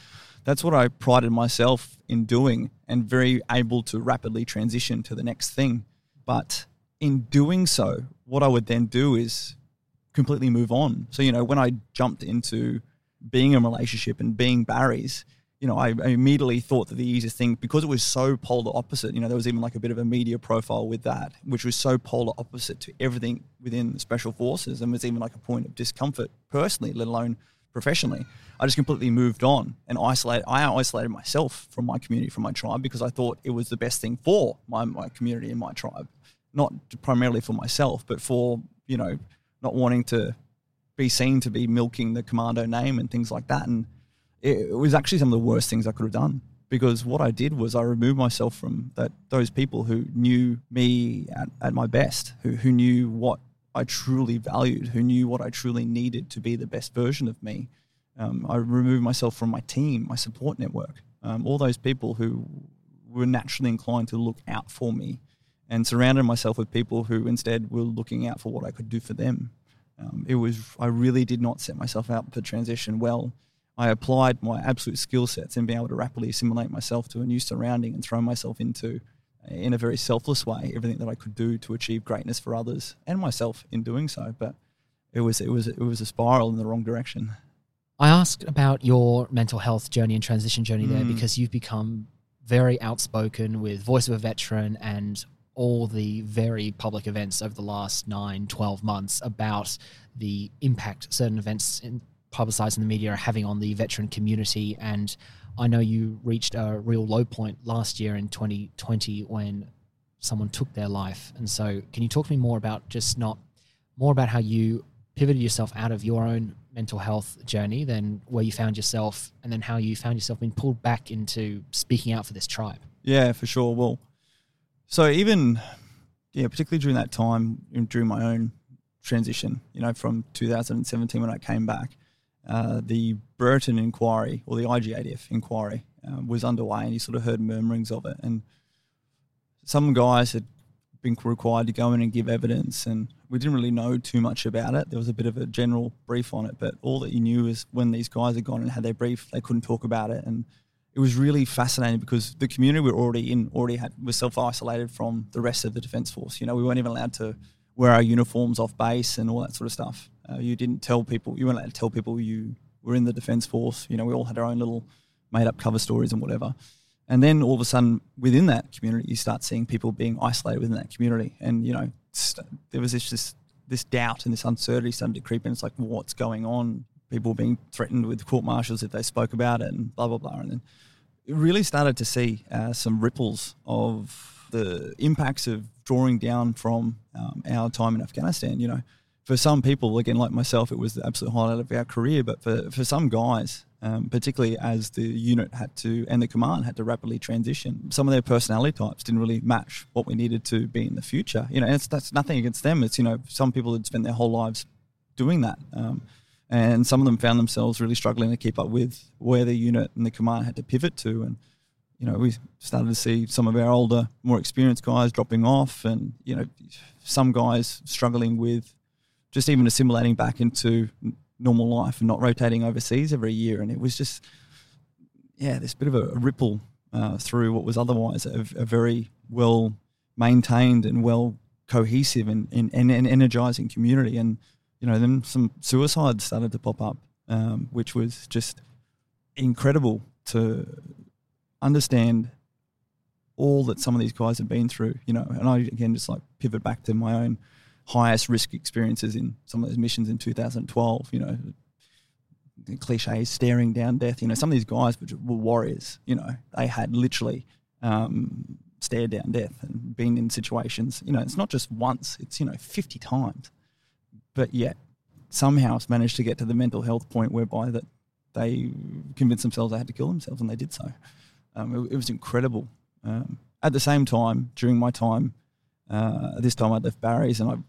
that's what I prided myself in doing and very able to rapidly transition to the next thing. But in doing so, what I would then do is completely move on. So, you know, when I jumped into being in a relationship and being Barry's, you know, I, immediately thought that the easiest thing, because it was so polar opposite, you know, there was even like a bit of a media profile with that, which was so polar opposite to everything within the special forces and was even like a point of discomfort personally, let alone professionally. I just completely moved on and isolated. I isolated myself from my community, from my tribe, because I thought it was the best thing for my, my community and my tribe, not primarily for myself, but for, you know, not wanting to be seen to be milking the commando name and things like that. And, it was actually some of the worst things I could have done because what I did was I removed myself from that those people who knew me at, at my best, who, who knew what I truly valued, who knew what I truly needed to be the best version of me. Um, I removed myself from my team, my support network, um, all those people who were naturally inclined to look out for me, and surrounded myself with people who instead were looking out for what I could do for them. Um, it was I really did not set myself up for transition well. I applied my absolute skill sets and being able to rapidly assimilate myself to a new surrounding and throw myself into, in a very selfless way, everything that I could do to achieve greatness for others and myself in doing so. But it was it was it was a spiral in the wrong direction. I asked about your mental health journey and transition journey there Mm. because you've become very outspoken with Voice of a Veteran and all the very public events over the last nine, 12 months about the impact certain events in, publicized in the media are having on the veteran community. And I know you reached a real low point last year in 2020 when someone took their life. And so, can you talk to me more about just not more about how you pivoted yourself out of your own mental health journey, then where you found yourself, and then how you found yourself being pulled back into speaking out for this tribe? Yeah, for sure. Well, so even yeah, particularly during that time during my own transition, you know, from 2017 when I came back, uh, the Brereton inquiry or the IGADF inquiry uh, was underway, and you sort of heard murmurings of it, and some guys had been required to go in and give evidence, and we didn't really know too much about it. There was a bit of a general brief on it, but all that you knew is when these guys had gone and had their brief, they couldn't talk about it, and it was really fascinating because the community we were already in already had was self isolated from the rest of the defence force. You know, we weren't even allowed to wear our uniforms off base and all that sort of stuff. Uh, you didn't tell people you weren't allowed to tell people you were in the defence force. You know, we all had our own little made up cover stories and whatever. And then all of a sudden, within that community, you start seeing people being isolated within that community, and you know, st- there was this this this doubt and this uncertainty starting to creep in. It's like, what's going on? People being threatened with court martials if they spoke about it, and blah blah blah. And then it really started to see uh, some ripples of the impacts of drawing down from um, our time in Afghanistan. You know, for some people, again, like myself, it was the absolute highlight of our career. But for, for some guys, um, particularly as the unit had to and the command had to rapidly transition, some of their personality types didn't really match what we needed to be in the future. You know, and that's nothing against them. It's you know, some people had spent their whole lives doing that. Um, and some of them found themselves really struggling to keep up with where the unit and the command had to pivot to. And you know, we started to see some of our older, more experienced guys dropping off, and you know, some guys struggling with just even assimilating back into normal life and not rotating overseas every year. And it was just, yeah, this bit of a, ripple uh, through what was otherwise a, a very well maintained and well cohesive and, and, and, and energizing community. And you know, then some suicides started to pop up, um, which was just incredible to understand all that some of these guys have been through, you know, and I again just like pivot back to my own highest risk experiences in some of those missions in 2012, you know, cliches, staring down death, you know, some of these guys were warriors, you know, they had literally um, stared down death and been in situations, you know, it's not just once, it's, you know, 50 times but yet somehow it's managed to get to the mental health point whereby that they convinced themselves they had to kill themselves, and they did so. Um, it, it, was incredible. Um, at the same time, during my time, uh, this time I'd left Barry's and I've,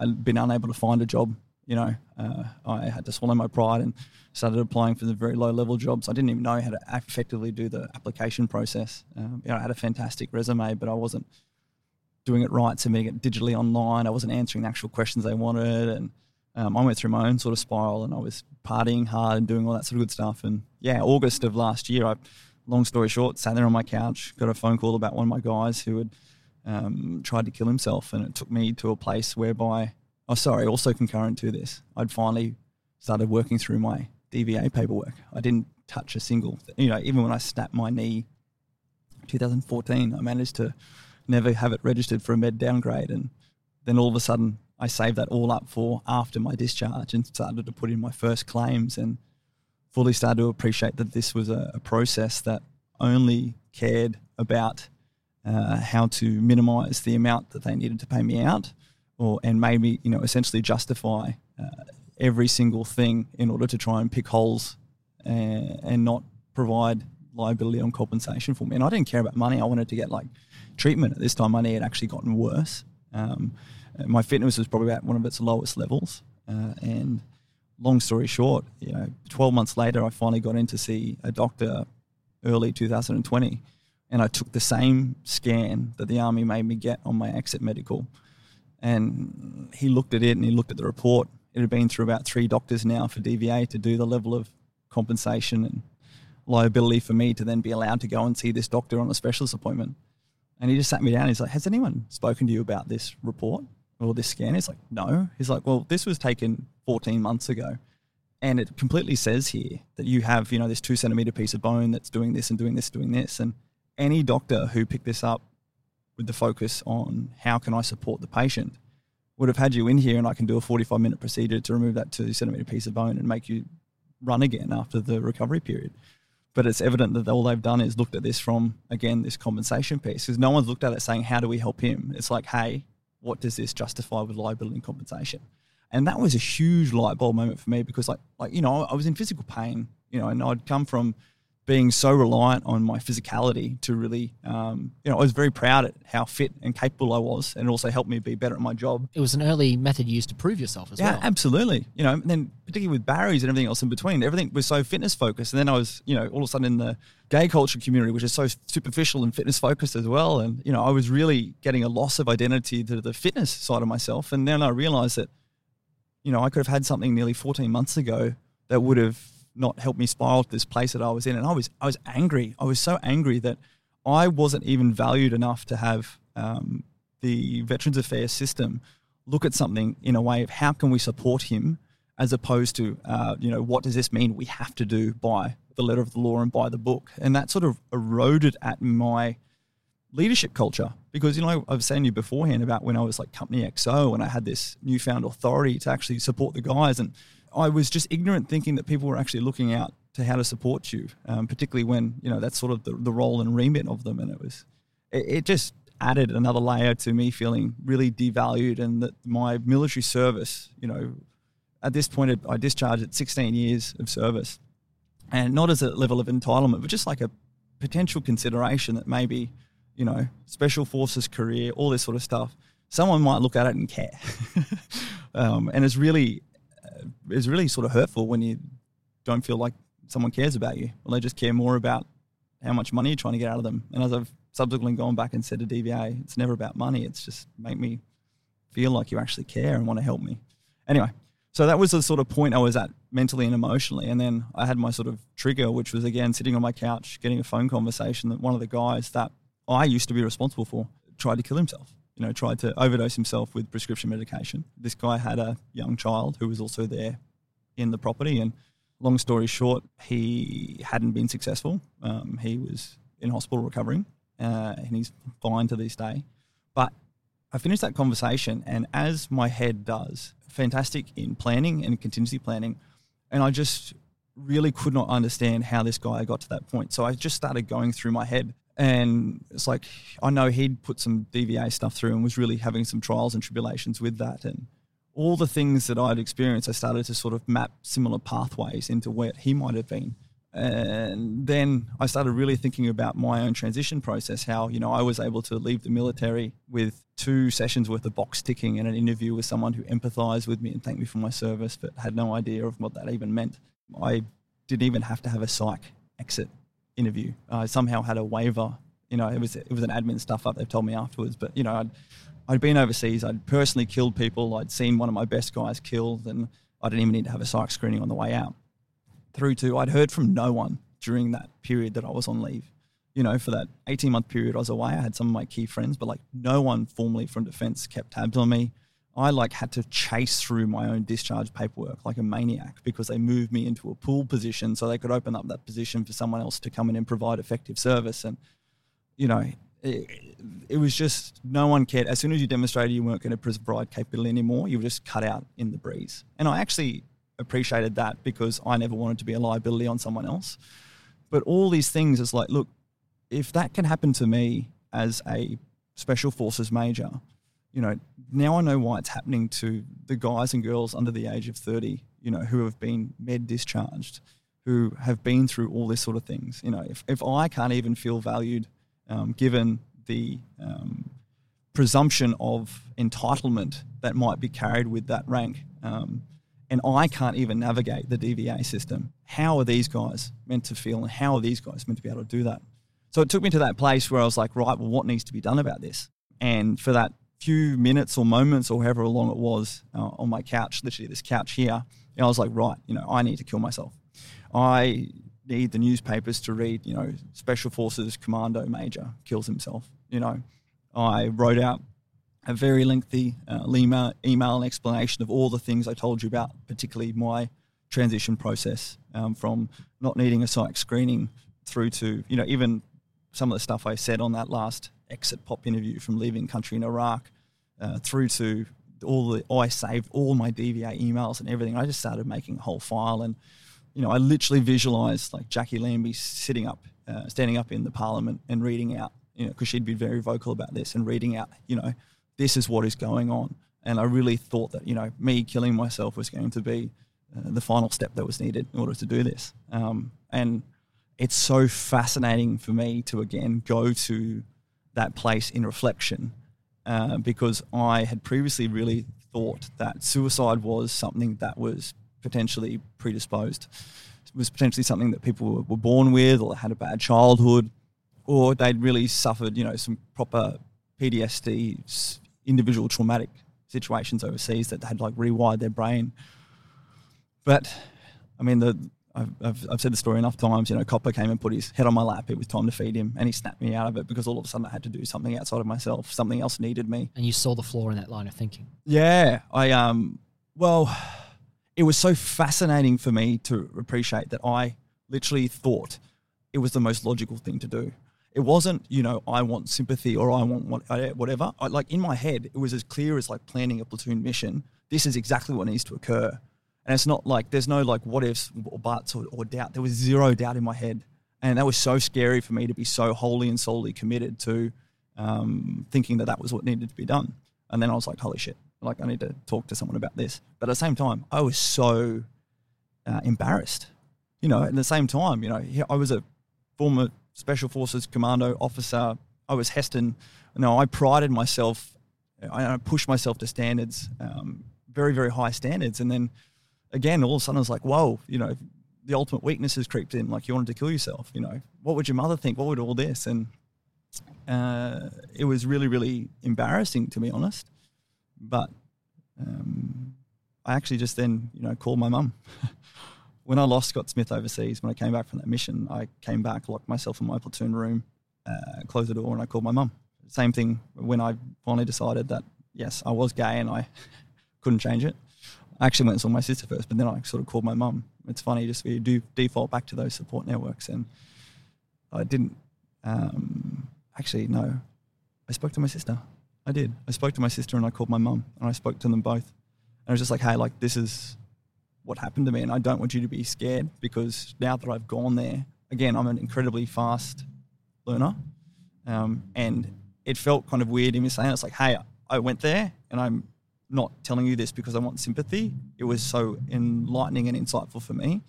I'd been unable to find a job. You know, uh, I had to swallow my pride and started applying for the very low level jobs. I didn't even know how to effectively do the application process. Um, you know, I had a fantastic resume, but I wasn't doing it right, submitting it digitally online. I wasn't answering the actual questions they wanted, and um, I went through my own sort of spiral, and I was partying hard and doing all that sort of good stuff. And yeah, August of last year, I, long story short, sat there on my couch, got a phone call about one of my guys who had um, tried to kill himself, and it took me to a place whereby, oh sorry, also concurrent to this, I'd finally started working through my DVA paperwork. I didn't touch a single, you know, even when I snapped my knee, 2014, I managed to never have it registered for a med downgrade, and then all of a sudden I saved that all up for after my discharge and started to put in my first claims and fully started to appreciate that this was a, a process that only cared about uh, how to minimize the amount that they needed to pay me out or and maybe you know essentially justify uh, every single thing in order to try and pick holes and, uh, and not provide liability on compensation for me and I didn't care about money I wanted to get like treatment at this time my knee had actually gotten worse um, my fitness was probably at one of its lowest levels. Uh, and long story short, you know, 12 months later, I finally got in to see a doctor early 2020. And I took the same scan that the army made me get on my exit medical. And he looked at it and he looked at the report. It had been through about three doctors now for DVA to do the level of compensation and liability for me to then be allowed to go and see this doctor on a specialist appointment. And he just sat me down. He's like, Has anyone spoken to you about this report? or this scan? He's like, no. He's like, well, this was taken 14 months ago. And it completely says here that you have, you know, this two centimeter piece of bone that's doing this and doing this, doing this. And any doctor who picked this up with the focus on how can I support the patient would have had you in here and I can do a 45 minute procedure to remove that two centimeter piece of bone and make you run again after the recovery period. But it's evident that all they've done is looked at this from, again, this compensation piece because no one's looked at it saying, how do we help him? It's like, hey, what does this justify with liability and compensation? And that was a huge light bulb moment for me because, like, like you know, I was in physical pain, you know, and I'd come from being so reliant on my physicality to really, um, you know, I was very proud at how fit and capable I was, and it also helped me be better at my job. It was an early method used to prove yourself as yeah, well. absolutely. You know, and then particularly with Barry's and everything else in between, everything was so fitness focused. And then I was, you know, all of a sudden in the gay culture community, which is so superficial and fitness focused as well. And you know, I was really getting a loss of identity to the fitness side of myself. And then I realized that, you know, I could have had something nearly 14 months ago that would have not help me spiral to this place that I was in. And I was I was angry. I was so angry that I wasn't even valued enough to have um, the Veterans Affairs system look at something in a way of how can we support him as opposed to uh, you know what does this mean we have to do by the letter of the law and by the book and that sort of eroded at my leadership culture because you know I've seen you beforehand about when I was like company XO and I had this newfound authority to actually support the guys and I was just ignorant thinking that people were actually looking out to how to support you, um, particularly when you know that's sort of the, the role and remit of them, and it was it, it, just added another layer to me feeling really devalued, and that my military service, you know, at this point I discharged at 16 years of service, and not as a level of entitlement, but just like a potential consideration that maybe you know special forces career, all this sort of stuff, someone might look at it and care, um, and it's really is really sort of hurtful when you don't feel like someone cares about you. Well, they just care more about how much money you're trying to get out of them. And as I've subsequently gone back and said to DVA, it's never about money. It's just make me feel like you actually care and want to help me. Anyway, so that was the sort of point I was at mentally and emotionally. And then I had my sort of trigger, which was again sitting on my couch, getting a phone conversation that one of the guys that I used to be responsible for tried to kill himself you know, tried to overdose himself with prescription medication. This guy had a young child who was also there in the property. And long story short, he hadn't been successful. Um, he was in hospital recovering, uh, and he's fine to this day. But I finished that conversation, and as my head does, fantastic in planning and contingency planning, and I just really could not understand how this guy got to that point. So I just started going through my head and it's like I know he'd put some DVA stuff through and was really having some trials and tribulations with that, and all the things that I'd experienced, I started to sort of map similar pathways into where he might have been. And then I started really thinking about my own transition process, how, you know, I was able to leave the military with two sessions worth of box ticking and an interview with someone who empathized with me and thanked me for my service, but had no idea of what that even meant. I didn't even have to have a psych exit interview. I somehow had a waiver. You know, it was it was an admin stuff up. They've told me afterwards, but you know, I'd I'd been overseas. I'd personally killed people. I'd seen one of my best guys killed, and I didn't even need to have a psych screening on the way out. Through to I'd heard from no one during that period that I was on leave. You know, for that 18 month period I was away, I had some of my key friends, but like no one formally from defence kept tabs on me. I like had to chase through my own discharge paperwork like a maniac because they moved me into a pool position so they could open up that position for someone else to come in and provide effective service. And you know, it, it was just no one cared. As soon as you demonstrated you weren't going to provide capability anymore, you were just cut out in the breeze. And I actually appreciated that because I never wanted to be a liability on someone else. But all these things is like, look, if that can happen to me as a special forces major, you know, now I know why it's happening to the guys and girls under the age of 30, you know, who have been med discharged, who have been through all this sort of things. You know, if, if I can't even feel valued um, given the um, presumption of entitlement that might be carried with that rank, um, and I can't even navigate the DVA system, how are these guys meant to feel and how are these guys meant to be able to do that? So it took me to that place where I was like, right, well, what needs to be done about this? And for that few minutes or moments or however long it was uh, on my couch, literally this couch here, and I was like, right, you know, I need to kill myself. I need the newspapers to read, you know, Special Forces Commando Major kills himself. You know, I wrote out a very lengthy uh, email, and explanation of all the things I told you about, particularly my transition process um, from not needing a psych screening through to, you know, even some of the stuff I said on that last exit pop interview from leaving country in Iraq uh, through to all the I saved all my DVA emails and everything. I just started making a whole file, and you know, I literally visualized like Jacqui Lambie sitting up, uh, standing up in the Parliament and reading out, you know, because she'd been very vocal about this and reading out, you know, this is what is going on. And I really thought that you know, me killing myself was going to be uh, the final step that was needed in order to do this. Um, and it's so fascinating for me to again go to that place in reflection uh, because I had previously really thought that suicide was something that was potentially predisposed. It was potentially something that people were born with or had a bad childhood or they'd really suffered, you know, some proper PTSD, individual traumatic situations overseas that had like rewired their brain. But I mean, the I've, I've, I've, said the story enough times. You know, Copper came and put his head on my lap. It was time to feed him, and he snapped me out of it because all of a sudden I had to do something outside of myself. Something else needed me. And you saw the flaw in that line of thinking. Yeah, I um, well, it was so fascinating for me to appreciate that I literally thought it was the most logical thing to do. It wasn't, you know, I want sympathy or I want what, whatever. I, like in my head, it was as clear as like planning a platoon mission. This is exactly what needs to occur and it's not like there's no like what ifs or buts or, or doubt. There was zero doubt in my head. And that was so scary for me to be so wholly and solely committed to um, thinking that that was what needed to be done. And then I was like, holy shit, like I need to talk to someone about this. But at the same time, I was so uh, embarrassed. You know, at the same time, you know, I was a former Special Forces Commando officer. I was Heston. You know, I prided myself, I pushed myself to standards, um, very, very high standards. And then again, all of a sudden I was like, whoa, you know, the ultimate weakness has creeped in. Like you wanted to kill yourself, you know, what would your mother think? What would all this? And uh, it was really, really embarrassing to be honest. But um, I actually just then, you know, called my mum. when I lost Scott Smith overseas, when I came back from that mission, I came back, locked myself in my platoon room, uh, closed the door, and I called my mum. Same thing when I finally decided that yes, I was gay and I couldn't change it. I actually went and saw my sister first, but then I sort of called my mum. It's funny, just we do default back to those support networks, and I didn't. Um, actually, no, I spoke to my sister. I did. I spoke to my sister and I called my mum and I spoke to them both. And I was just like, hey, like this is what happened to me, and I don't want you to be scared because now that I've gone there, again, I'm an incredibly fast learner, um, and it felt kind of weird in me saying it's like, hey, I went there and I'm not telling you this because I want sympathy. It was so enlightening and insightful for me,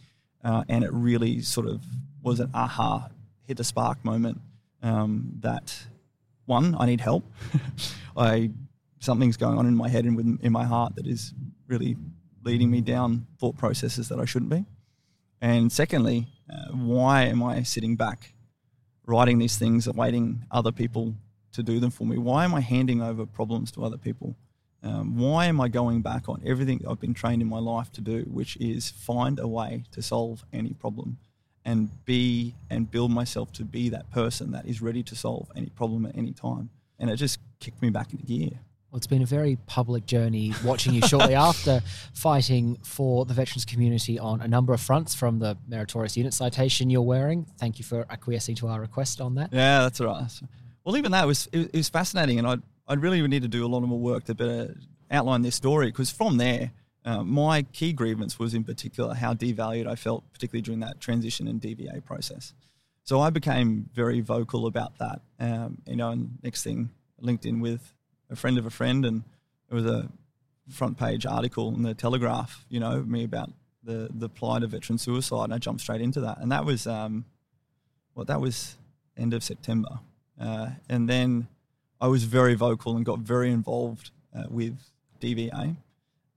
uh, and it really sort of was an aha, hit a spark moment um, that one, I need help. I something's going on in my head and with, in my heart that is really leading me down thought processes that I shouldn't be. And secondly, uh, why am I sitting back, writing these things, awaiting other people to do them for me? Why am I handing over problems to other people? Um, why am I going back on everything I've been trained in my life to do, which is find a way to solve any problem and be and build myself to be that person that is ready to solve any problem at any time? And it just kicked me back into gear. Well, it's been a very public journey watching you shortly after fighting for the veterans community on a number of fronts from the meritorious unit citation you're wearing. Thank you for acquiescing to our request on that. Yeah, that's all right. Well, even that was it, was fascinating, and I I really need to do a lot more work to better outline this story because from there, uh, my key grievance was in particular how devalued I felt, particularly during that transition and DVA process. So I became very vocal about that. Um, you know, and next thing, linked in with a friend of a friend, and it was a front page article in the Telegraph, you know, me about the the plight of veteran suicide, and I jumped straight into that, and that was um, well, that was end of September, uh, and then I was very vocal and got very involved uh, with DVA.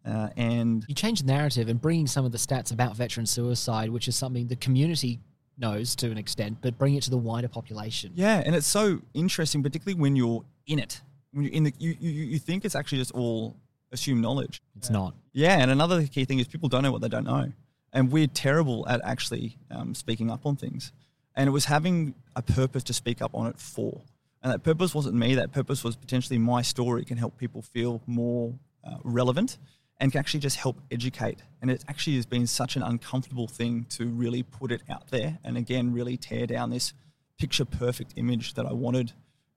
Uh, and you changed the narrative and bringing some of the stats about veteran suicide, which is something the community knows to an extent, but bring it to the wider population. Yeah, and it's so interesting, particularly when you're in it when you're in the you, you, you think it's actually just all assumed knowledge. It's not. Yeah, and another key thing is people don't know what they don't know, and we're terrible at actually um, speaking up on things. And it was having a purpose to speak up on it for, and that purpose wasn't me. That purpose was potentially my story can help people feel more uh, relevant and can actually just help educate. And it actually has been such an uncomfortable thing to really put it out there, and again, really tear down this picture perfect image that I wanted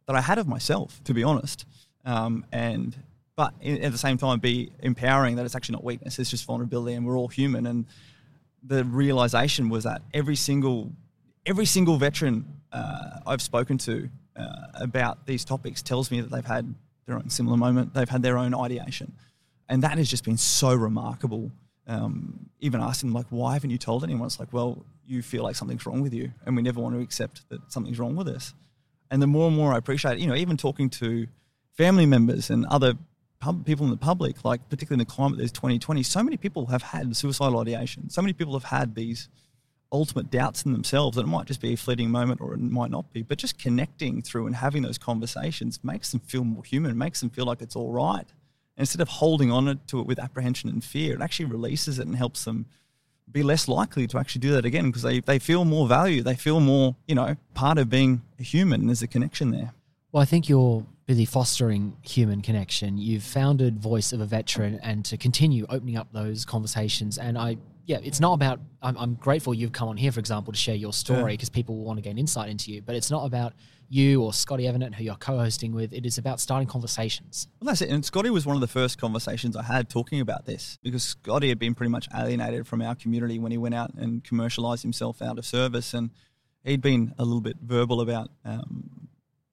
that I had of myself, to be honest. Um, and but at the same time, be empowering that it's actually not weakness; it's just vulnerability, and we're all human. And the realization was that every single every single veteran uh, I've spoken to uh, about these topics tells me that they've had their own similar moment, they've had their own ideation, and that has just been so remarkable. Um, even asking like, why haven't you told anyone? It's like, well, you feel like something's wrong with you, and we never want to accept that something's wrong with us. And the more and more I appreciate it, you know, even talking to family members and other pub, people in the public, like particularly in the climate there's 2020, so many people have had suicidal ideation. So many people have had these ultimate doubts in themselves that it might just be a fleeting moment or it might not be. But just connecting through and having those conversations makes them feel more human, makes them feel like it's all right. And instead of holding on to it with apprehension and fear, it actually releases it and helps them be less likely to actually do that again because they, they feel more value. They feel more, you know, part of being a human. There's a connection there. Well, I think you're busy fostering human connection. You've founded Voice of a Veteran and to continue opening up those conversations. And I, yeah, it's not about, I'm, I'm grateful you've come on here, for example, to share your story because yeah. people want to gain insight into you, but it's not about you or Scotty Evenett, who you're co-hosting with. It is about starting conversations. Well, that's it. And Scotty was one of the first conversations I had talking about this because Scotty had been pretty much alienated from our community when he went out and commercialized himself out of service, and he'd been a little bit verbal about um,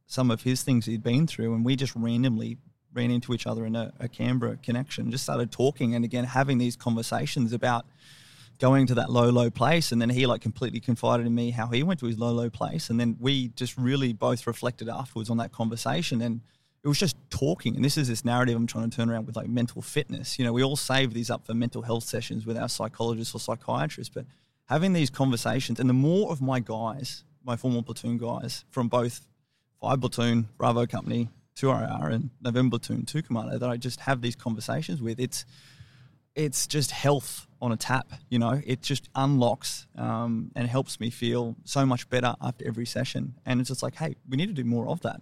some of his things he'd been through, and we just randomly ran into each other in a, a Canberra connection, just started talking, and again having these conversations about going to that low, low place. And then he like completely confided in me how he went to his low, low place. And then we just really both reflected afterwards on that conversation. And it was just talking. And this is this narrative I'm trying to turn around with like mental fitness. You know, we all save these up for mental health sessions with our psychologists or psychiatrists, but having these conversations and the more of my guys, my former platoon guys from both 5 Platoon, Bravo Company, 2RAR and November Platoon 2 Commando that I just have these conversations with, it's it's just health on a tap. You know, it just unlocks um, and helps me feel so much better after every session. And it's just like, hey, we need to do more of that.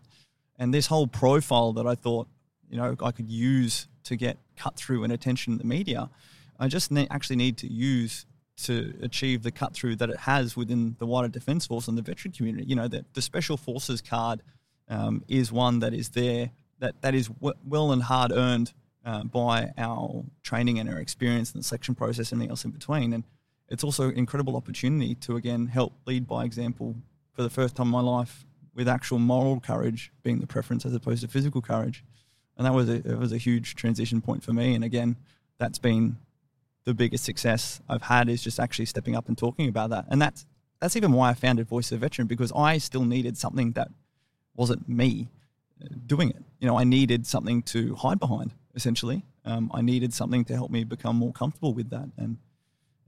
And this whole profile that I thought, you know, I could use to get cut through and attention in the media, I just ne- actually need to use to achieve the cut through that it has within the wider defence force and the veteran community. You know, that the special forces card um, is one that is there that that is w- well and hard earned uh, by our training and our experience and the selection process and everything else in between. And it's also an incredible opportunity to again help lead by example for the first time in my life with actual moral courage being the preference as opposed to physical courage. and that was a it was a huge transition point for me. And again, that's been the biggest success I've had is just actually stepping up and talking about that. And that's that's even why I founded Voice of Veteran because I still needed something that wasn't me uh, doing it. You know, I needed something to hide behind. Essentially, um, I needed something to help me become more comfortable with that. And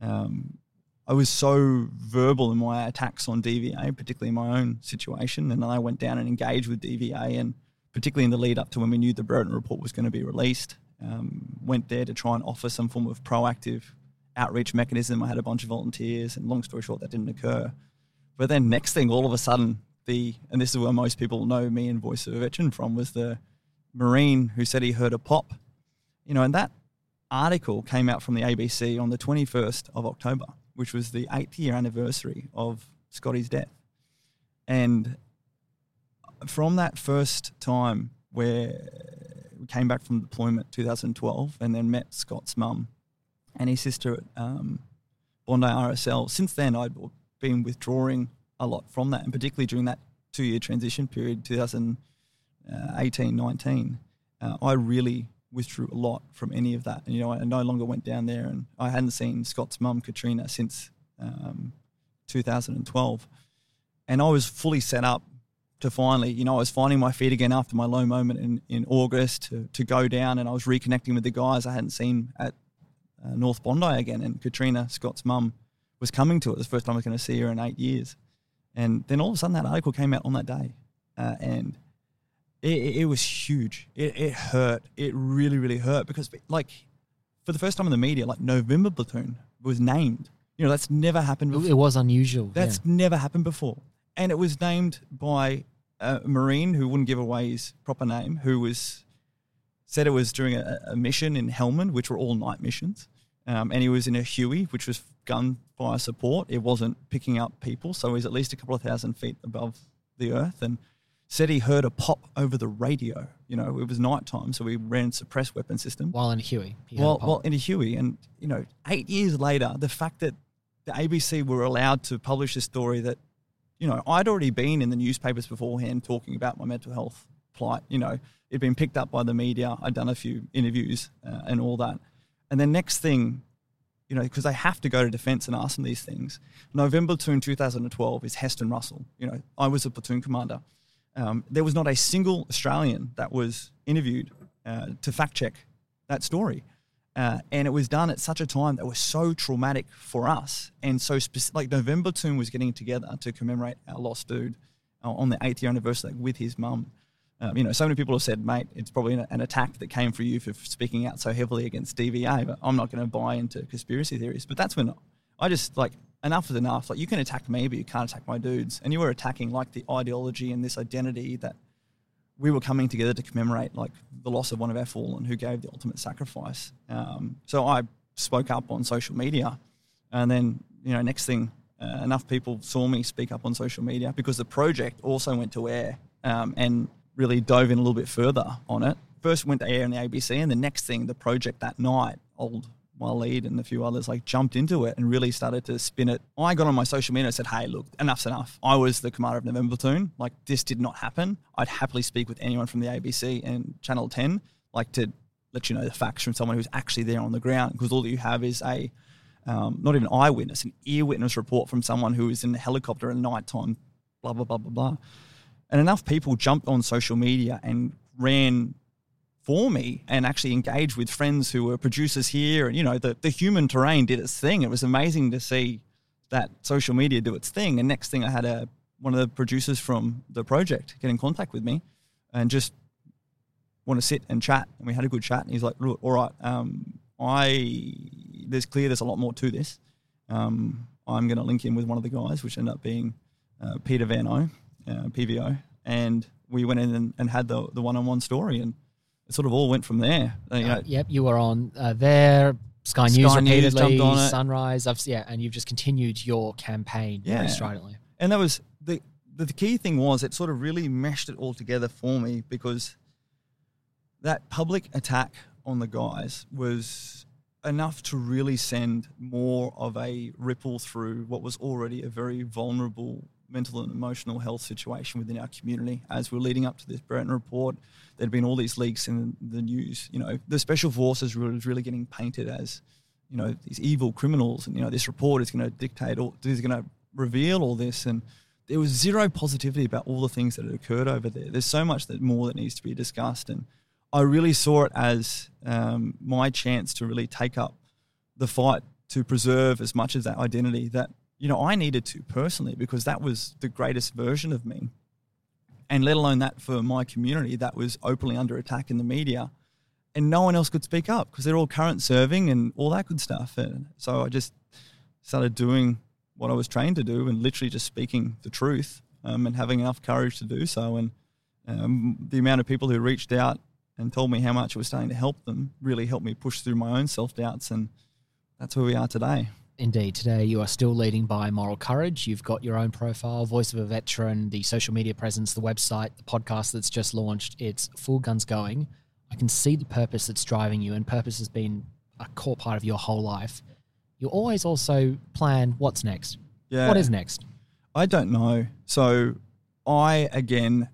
um, I was so verbal in my attacks on DVA, particularly in my own situation. And I went down and engaged with DVA, and particularly in the lead up to when we knew the Brereton report was going to be released, um, went there to try and offer some form of proactive outreach mechanism. I had a bunch of volunteers, and long story short, that didn't occur. But then next thing, all of a sudden, the and this is where most people know me and Voice of a Veteran from was the Marine who said he heard a pop, you know, and that article came out from the ABC on the 21st of October, which was the eighth year anniversary of Scotty's death. And from that first time where we came back from deployment 2012 and then met Scott's mum and his sister at um, Bondi RSL, since then I'd been withdrawing a lot from that, and particularly during that two year transition period, 2000- uh, 18, 19, uh, I really withdrew a lot from any of that. And, you know, I no longer went down there and I hadn't seen Scott's mum, Katrina, since um, 2012. And I was fully set up to finally, you know, I was finding my feet again after my low moment in, in August to, to go down and I was reconnecting with the guys I hadn't seen at uh, North Bondi again. And Katrina, Scott's mum, was coming to it. The first time I was going to see her in eight years. And then all of a sudden that article came out on that day. Uh, and it, it was huge. It, it hurt. It really, really hurt because, like, for the first time in the media, like November Platoon was named. You know, that's never happened before. It was unusual. That's yeah. never happened before. And it was named by a Marine who wouldn't give away his proper name, who was said it was during a, a mission in Helmand, which were all night missions. Um, and he was in a Huey, which was gunfire support. It wasn't picking up people, so he was at least a couple of thousand feet above the earth. And said he heard a pop over the radio. You know, it was nighttime, so we ran suppressed weapon system. While in a Huey. Well, well, in a Huey. And, you know, eight years later, the fact that the ABC were allowed to publish a story that, you know, I'd already been in the newspapers beforehand talking about my mental health plight. You know, it'd been picked up by the media. I'd done a few interviews uh, and all that. And then next thing, you know, because they have to go to defence and ask them these things. November 2 2012 is Heston Russell. You know, I was a platoon commander um, there was not a single Australian that was interviewed uh, to fact check that story. Uh, and it was done at such a time that was so traumatic for us. And so, specific, like November Platoon was getting together to commemorate our lost dude uh, on the eighth year anniversary with his mum. Um, you know, so many people have said, mate, it's probably an, an, attack that came for you for speaking out so heavily against DVA, but I'm not going to buy into conspiracy theories. But that's when I just like enough is enough. Like you can attack me, but you can't attack my dudes. And you were attacking like the ideology and this identity that we were coming together to commemorate like the loss of one of our fallen who gave the ultimate sacrifice. Um, so I spoke up on social media, and then you know next thing, uh, enough people saw me speak up on social media because the project also went to air um, and really dove in a little bit further on it. First went to air in the ABC, and the next thing, the project that night, old Waleed and a few others like jumped into it and really started to spin it. I got on my social media and said, "Hey, look, enough's enough. I was the commander of November Platoon. Like this did not happen. I'd happily speak with anyone from the ABC and Channel 10, like to let you know the facts from someone who's actually there on the ground. Because all that you have is a um, not even eyewitness, an ear witness report from someone who is in the helicopter at night time, blah blah blah blah blah. And enough people jumped on social media and ran for me and actually engage with friends who were producers here. And, you know, the, the human terrain did its thing. It was amazing to see that social media do its thing. And next thing I had a, one of the producers from the project get in contact with me and just want to sit and chat. And we had a good chat. And he's like, look, all right, um, I, there's clear there's a lot more to this. Um, I'm going to link in with one of the guys, which ended up being uh, Peter Vano, uh, PVO. And we went in and, and had the, the one-on-one story. And it sort of all went from there. Uh, you know, uh, yep, you were on uh, there. Sky, Sky News repeatedly, News Sunrise. I've, yeah, and you've just continued your campaign yeah. very stridently. And that was the, the the key thing was it sort of really meshed it all together for me because that public attack on the guys was enough to really send more of a ripple through what was already a very vulnerable mental and emotional health situation within our community. As we're leading up to this Brereton report, there'd been all these leaks in the news. You know, the special forces was really getting painted as, you know, these evil criminals, and you know, this report is going to dictate or is going to reveal all this, and there was zero positivity about all the things that had occurred over there. There's so much that more that needs to be discussed, and I really saw it as um, my chance to really take up the fight to preserve as much of that identity that you know I needed to personally because that was the greatest version of me, and let alone that for my community that was openly under attack in the media, and no one else could speak up because they're all current serving and all that good stuff. And so I just started doing what I was trained to do and literally just speaking the truth um, and having enough courage to do so. And um, the amount of people who reached out and told me how much it was starting to help them really helped me push through my own self doubts. And that's where we are today. Indeed. Today, you are still leading by moral courage. You've got your own profile, Voice of a Veteran, the social media presence, the website, the podcast that's just launched. It's full guns going. I can see the purpose that's driving you, and purpose has been a core part of your whole life. You always also plan what's next. Yeah. What is next? I don't know. So I, again,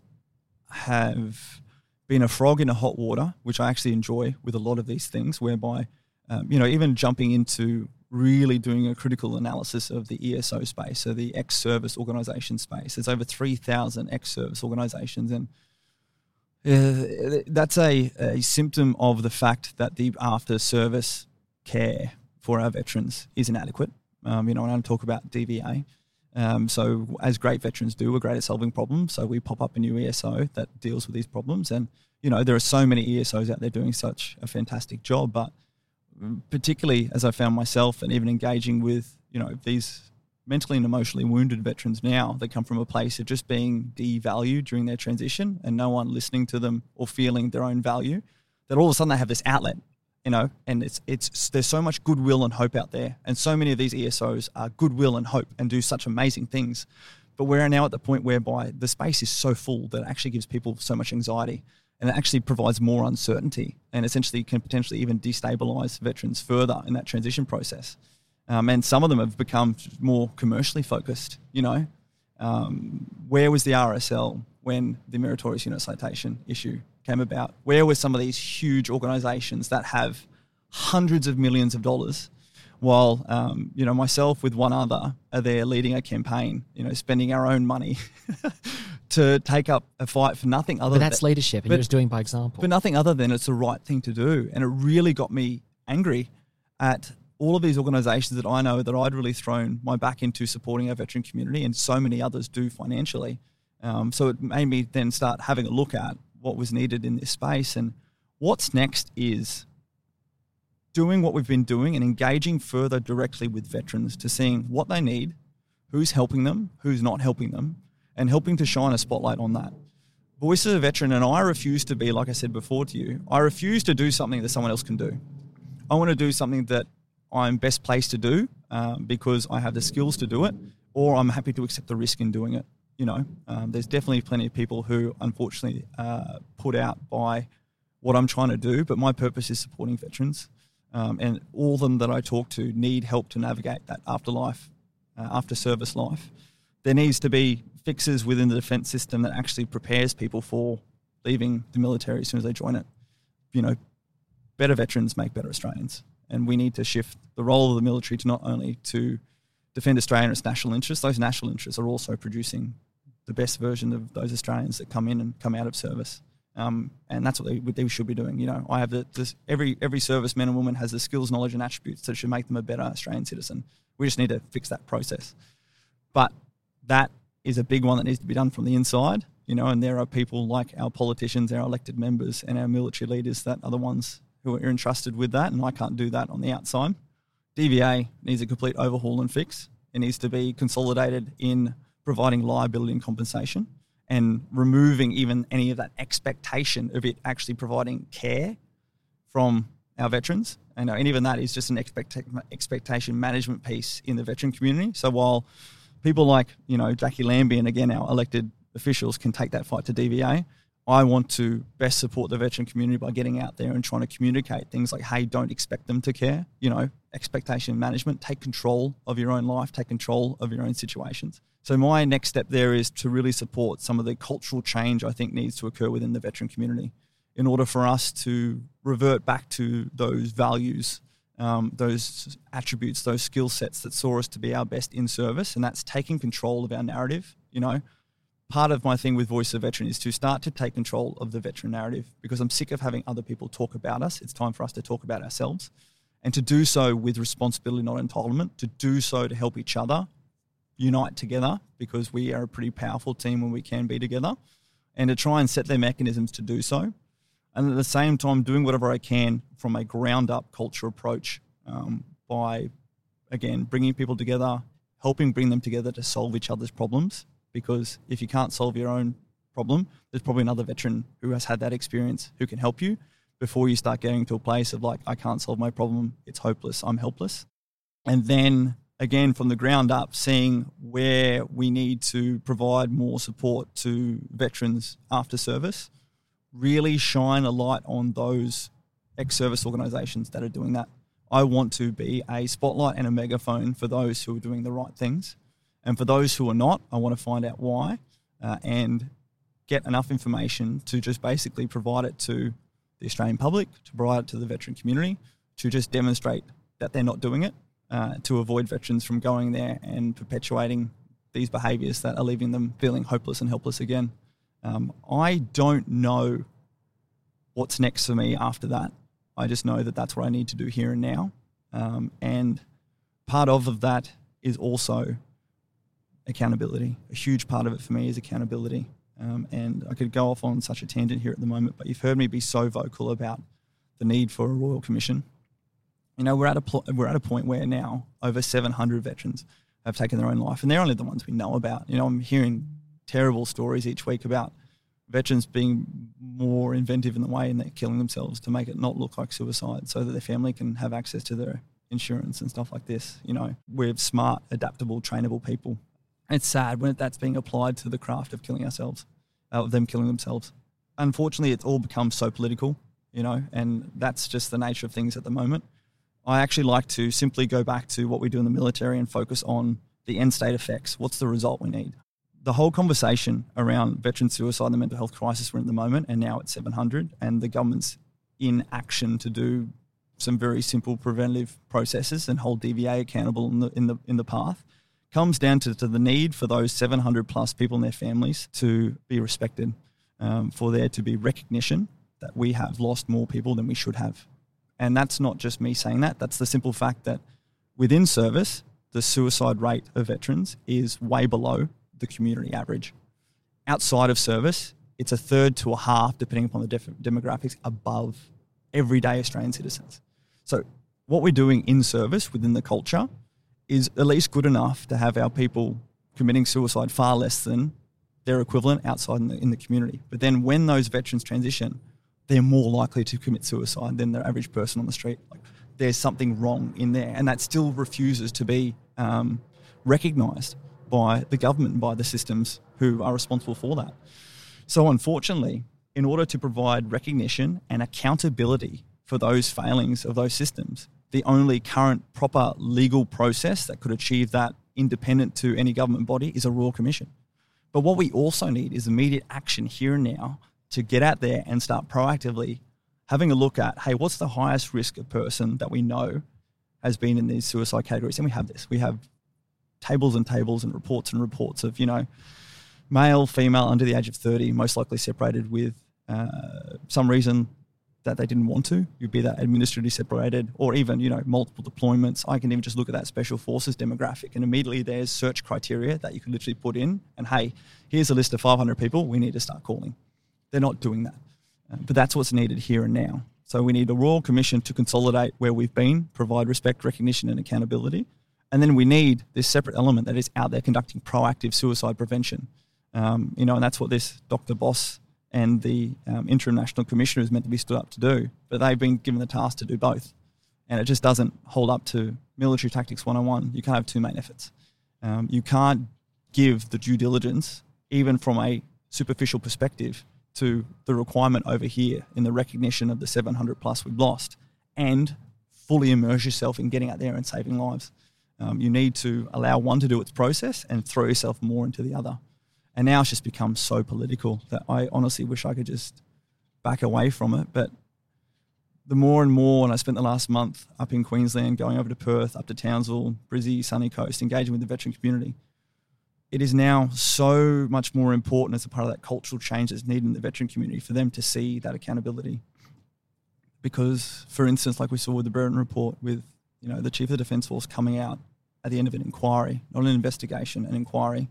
have been a frog in a hot water, which I actually enjoy with a lot of these things, whereby, um, you know, even jumping into really doing a critical analysis of the ESO space, so the ex service organization space. There's over 3,000 ex service organizations, and uh, that's a, a symptom of the fact that the after service care for our veterans is inadequate. Um, you know, and I talk about DVA. Um, so, as great veterans do, we're great at solving problems. So, we pop up a new ESO that deals with these problems. And, you know, there are so many ESOs out there doing such a fantastic job. But particularly as I found myself and even engaging with, you know, these mentally and emotionally wounded veterans now, they come from a place of just being devalued during their transition and no one listening to them or feeling their own value, that all of a sudden they have this outlet, you know, and it's it's there's so much goodwill and hope out there. And so many of these ESOs are goodwill and hope and do such amazing things. But we're now at the point whereby the space is so full that it actually gives people so much anxiety and it actually provides more uncertainty and essentially can potentially even destabilize veterans further in that transition process. Um, and some of them have become more commercially focused. You know, um, where was the RSL when the meritorious unit citation issue came about? Where were some of these huge organisations that have hundreds of millions of dollars, while um, you know myself with one other are there leading a campaign, you know, spending our own money to take up a fight for nothing other. But that's than, leadership, and but, you're just doing by example. But nothing other than it's the right thing to do, and it really got me angry at all of these organisations that I know that I'd really thrown my back into supporting our veteran community, and so many others do financially. Um, so it made me then start having a look at what was needed in this space, and what's next is doing what we've been doing and engaging further directly with veterans to seeing what they need, who's helping them, who's not helping them, and helping to shine a spotlight on that. Voice of a veteran, and I refuse to be, like I said before to you, I refuse to do something that someone else can do. I want to do something that I'm best placed to do um, because I have the skills to do it, or I'm happy to accept the risk in doing it. You know, um, there's definitely plenty of people who unfortunately uh, put out by what I'm trying to do, but my purpose is supporting veterans. Um, and all of them that I talk to need help to navigate that afterlife, uh, after service life. There needs to be fixes within the defence system that actually prepares people for leaving the military as soon as they join it. You know, better veterans make better Australians, and we need to shift the role of the military to not only to defend Australia and its national interests. Those national interests are also producing the best version of those Australians that come in and come out of service. Um, and that's what they, they, should be doing. You know, I have the, this, every every serviceman and woman has the skills, knowledge, and attributes that should make them a better Australian citizen. We just need to fix that process. But that is a big one that needs to be done from the inside. You know, and there are people like our politicians, our elected members, and our military leaders that are the ones who are entrusted with that, and I can't do that on the outside. DVA needs a complete overhaul and fix. It needs to be consolidated in providing liability and compensation and removing even any of that expectation of it actually providing care from our veterans. And, and even that is just an expecta- expectation management piece in the veteran community. So while people like, you know, Jacqui Lambie and again our elected officials can take that fight to DVA, I want to best support the veteran community by getting out there and trying to communicate things like, hey, don't expect them to care. You know, expectation management, take control of your own life, take control of your own situations. So, my next step there is to really support some of the cultural change I think needs to occur within the veteran community in order for us to revert back to those values, um, those attributes, those skill sets that saw us to be our best in service. And that's taking control of our narrative. You know, part of my thing with Voice of Veteran is to start to take control of the veteran narrative because I'm sick of having other people talk about us. It's time for us to talk about ourselves and to do so with responsibility, not entitlement, to do so to help each other unite together because we are a pretty powerful team when we can be together and to try and set their mechanisms to do so. And at the same time, doing whatever I can from a ground up culture approach um, by, again, bringing people together, helping bring them together to solve each other's problems. Because if you can't solve your own problem, there's probably another veteran who has had that experience who can help you before you start getting to a place of like, I can't solve my problem, it's hopeless, I'm helpless. And then again, from the ground up, seeing where we need to provide more support to veterans after service, really shine a light on those ex service organisations that are doing that. I want to be a spotlight and a megaphone for those who are doing the right things. And for those who are not, I want to find out why uh, and get enough information to just basically provide it to the Australian public, to provide it to the veteran community, to just demonstrate that they're not doing it, uh, to avoid veterans from going there and perpetuating these behaviours that are leaving them feeling hopeless and helpless again. Um, I don't know what's next for me after that. I just know that that's what I need to do here and now. Um, and part of, of that is also accountability. A huge part of it for me is accountability. Um, and I could go off on such a tangent here at the moment, but you've heard me be so vocal about the need for a royal commission. You know, we're at a pl- we're at a point where now over 700 veterans have taken their own life, and they're only the ones we know about. You know, I'm hearing terrible stories each week about veterans being more inventive in the way and they're killing themselves to make it not look like suicide so that their family can have access to their insurance and stuff like this. You know, we're smart, adaptable, trainable people. It's sad when that's being applied to the craft of killing ourselves, uh, of them killing themselves. Unfortunately, it's all become so political, you know, and that's just the nature of things at the moment. I actually like to simply go back to what we do in the military and focus on the end state effects. What's the result we need? the whole conversation around veteran suicide and the mental health crisis we're in at the moment, and now it's 700, and the government's in action to do some very simple preventative processes and hold DVA accountable in the in the in the path, comes down to, to the need for those 700 plus people and their families to be respected, um, for there to be recognition that we have lost more people than we should have, and that's not just me saying that. That's the simple fact that within service, the suicide rate of veterans is way below the community average. Outside of service, it's a third to a half, depending upon the def- demographics, above everyday Australian citizens. So, what we're doing in service within the culture is at least good enough to have our people committing suicide far less than their equivalent outside in the, in the community. But then, when those veterans transition, they're more likely to commit suicide than the average person on the street. Like, there's something wrong in there, and that still refuses to be um, recognised by the government and by the systems who are responsible for that. So, unfortunately, in order to provide recognition and accountability for those failings of those systems, the only current proper legal process that could achieve that independent to any government body is a royal commission. But what we also need is immediate action here and now to get out there and start proactively having a look at hey, what's the highest risk person that we know has been in these suicide categories? And we have this. We have tables and tables and reports and reports of, you know, male, female under the age of 30, most likely separated with uh, some reason that they didn't want to. You'd be that administratively separated, or even you know multiple deployments. I can even just look at that special forces demographic, and immediately there's search criteria that you can literally put in. And hey, here's a list of 500 people we need to start calling. They're not doing that, uh, but that's what's needed here and now. So we need a royal commission to consolidate where we've been, provide respect, recognition, and accountability, and then we need this separate element that is out there conducting proactive suicide prevention. Um, you know, and that's what this Dr. Boss and the um, interim national commissioner is meant to be stood up to do. But they've been given the task to do both, and it just doesn't hold up to military tactics 101. You can't have two main efforts. Um, you can't give the due diligence, even from a superficial perspective, to the requirement over here in the recognition of the 700 plus we've lost and fully immerse yourself in getting out there and saving lives. Um, you need to allow one to do its process and throw yourself more into the other. And now it's just become so political that I honestly wish I could just back away from it. But the more and more, and I spent the last month up in Queensland, going over to Perth, up to Townsville, Brizzy, Sunny Coast, engaging with the veteran community. It is now so much more important as a part of that cultural change that's needed in the veteran community for them to see that accountability. Because, for instance, like we saw with the Brereton report, with you know the Chief of the Defence Force coming out at the end of an inquiry, not an investigation, an inquiry,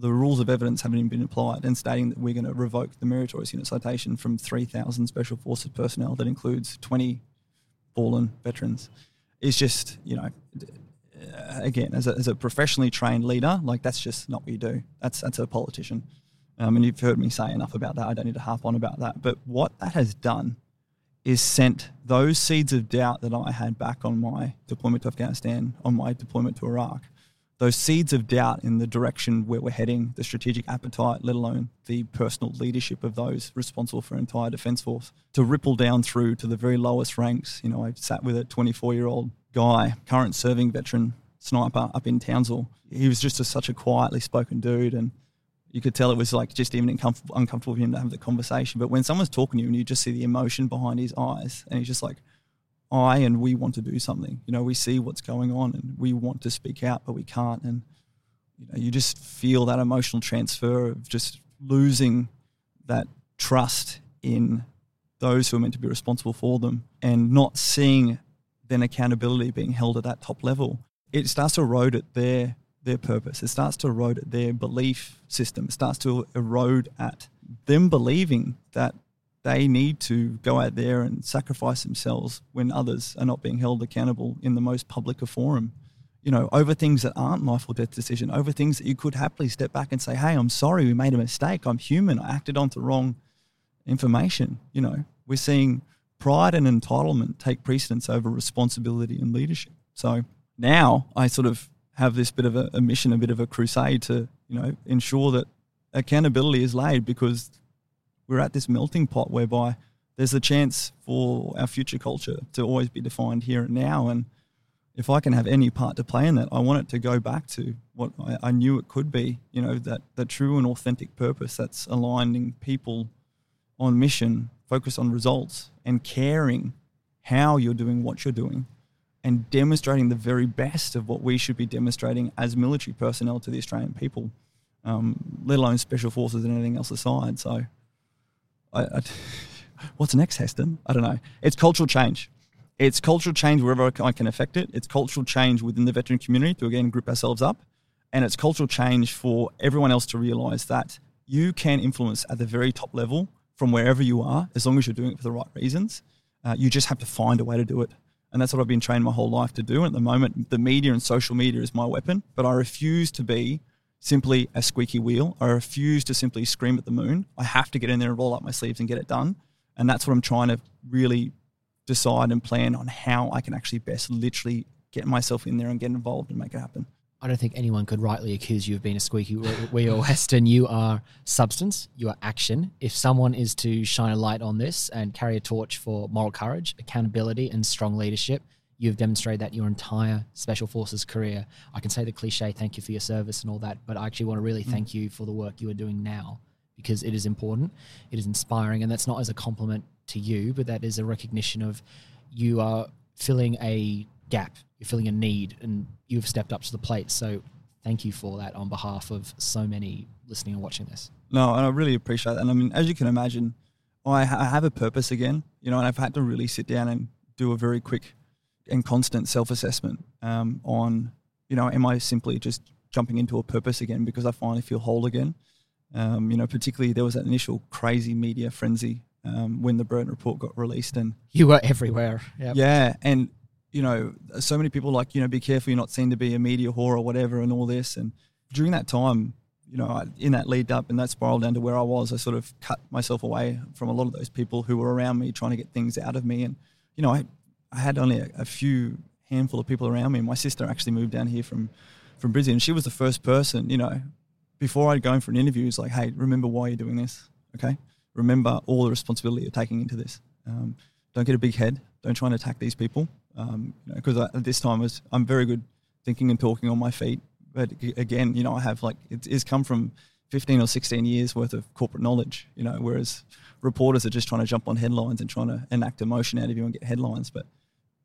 the rules of evidence haven't even been applied and stating that we're going to revoke the meritorious unit citation from 3,000 Special Forces personnel that includes 20 fallen veterans is just, you know, again, as a, as a professionally trained leader, like that's just not what you do. That's, that's a politician. Um, and you've heard me say enough about that. I don't need to harp on about that. But what that has done is sent those seeds of doubt that I had back on my deployment to Afghanistan, on my deployment to Iraq, those seeds of doubt in the direction where we're heading, the strategic appetite, let alone the personal leadership of those responsible for entire defence force, to ripple down through to the very lowest ranks. You know, I sat with a 24 year old guy, current serving veteran sniper up in Townsville. He was just a, such a quietly spoken dude, and you could tell it was like just even uncomfortable, uncomfortable for him to have the conversation. But when someone's talking to you and you just see the emotion behind his eyes, and he's just like, I and we want to do something. You know, we see what's going on and we want to speak out, but we can't. And you know, you just feel that emotional transfer of just losing that trust in those who are meant to be responsible for them and not seeing then accountability being held at that top level. It starts to erode at their their purpose. It starts to erode at their belief system. It starts to erode at them believing that they need to go out there and sacrifice themselves when others are not being held accountable in the most public of forum. You know, over things that aren't life or death decision, over things that you could happily step back and say, "Hey, I'm sorry, we made a mistake. I'm human. I acted on the wrong information." You know, we're seeing pride and entitlement take precedence over responsibility and leadership. So now I sort of have this bit of a, a mission, a bit of a crusade to you know ensure that accountability is laid because we're at this melting pot whereby there's a chance for our future culture to always be defined here and now. And if I can have any part to play in that, I want it to go back to what I, I knew it could be. You know, that that true and authentic purpose that's aligning people on mission, focus on results, and caring how you're doing what you're doing, and demonstrating the very best of what we should be demonstrating as military personnel to the Australian people, um, let alone special forces and anything else aside. So. I, I, what's next, Heston? I don't know. It's cultural change. It's cultural change wherever I can affect it. It's cultural change within the veteran community to again group ourselves up, and it's cultural change for everyone else to realise that you can influence at the very top level from wherever you are, as long as you're doing it for the right reasons. Uh, you just have to find a way to do it. And that's what I've been trained my whole life to do. And at the moment, the media and social media is my weapon, but I refuse to be simply a squeaky wheel. I refuse to simply scream at the moon. I have to get in there and roll up my sleeves and get it done. And that's what I'm trying to really decide and plan on how I can actually best literally get myself in there and get involved and make it happen. I don't think anyone could rightly accuse you of being a squeaky wheel, Heston. You are substance, you are action. If someone is to shine a light on this and carry a torch for moral courage, accountability, and strong leadership, You've demonstrated that your entire Special Forces career. I can say the cliche, thank you for your service and all that, but I actually want to really mm. thank you for the work you are doing now because it is important, it is inspiring, and that's not as a compliment to you, but that is a recognition of you are filling a gap, you're filling a need, and you've stepped up to the plate. So thank you for that on behalf of so many listening and watching this. No, and I really appreciate that. And I mean, as you can imagine, I, I have a purpose again, you know, and I've had to really sit down and do a very quick and constant self assessment um, on, you know, am I simply just jumping into a purpose again because I finally feel whole again? Um, you know, particularly there was that initial crazy media frenzy um, when the Brereton report got released, and you were everywhere. Yep. Yeah, and you know, so many people like, you know, be careful, you're not seen to be a media whore or whatever, and all this. And during that time, you know, in that lead up and that spiral down to where I was, I sort of cut myself away from a lot of those people who were around me trying to get things out of me. And, you know, I I had only a, a, few handful of people around me. My sister actually moved down here from from Brisbane, she was the first person, you know, before I'd go in for an interview, it's like, hey, remember why you're doing this, okay? remember all the responsibility you're taking into this. Um, don't get a big head. Don't try and attack these people. Um, because know, at this time was I'm very good thinking and talking on my feet. But again, you know, I have like it, it's come from 15 or 16 years worth of corporate knowledge. You know, whereas reporters are just trying to jump on headlines and trying to enact emotion out of you and get headlines. But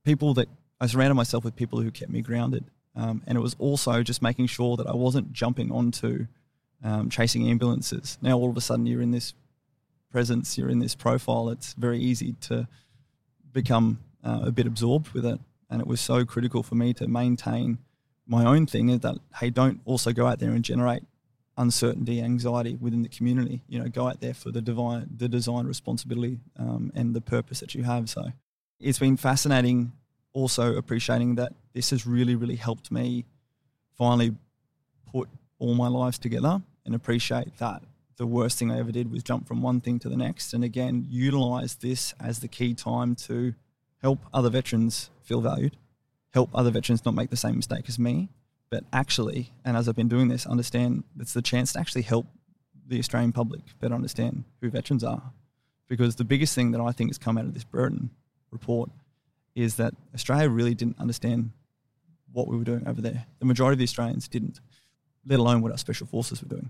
people that I surrounded myself with people who kept me grounded. Um, and it was also just making sure that I wasn't jumping onto um, chasing ambulances. Now all of a sudden you're in this presence, you're in this profile. It's very easy to become uh, a bit absorbed with it. And it was so critical for me to maintain my own thing is that, hey, don't also go out there and generate uncertainty, anxiety within the community. You know, go out there for the divine, the design responsibility um, and the purpose that you have. So it's been fascinating also appreciating that this has really, really helped me finally put all my lives together and appreciate that the worst thing I ever did was jump from one thing to the next. And again, utilize this as the key time to help other veterans feel valued, help other veterans not make the same mistake as me, but actually, and as I've been doing this, understand it's the chance to actually help the Australian public better understand who veterans are. Because the biggest thing that I think has come out of this Brereton report is that Australia really didn't understand what we were doing over there. The majority of the Australians didn't, let alone what our special forces were doing.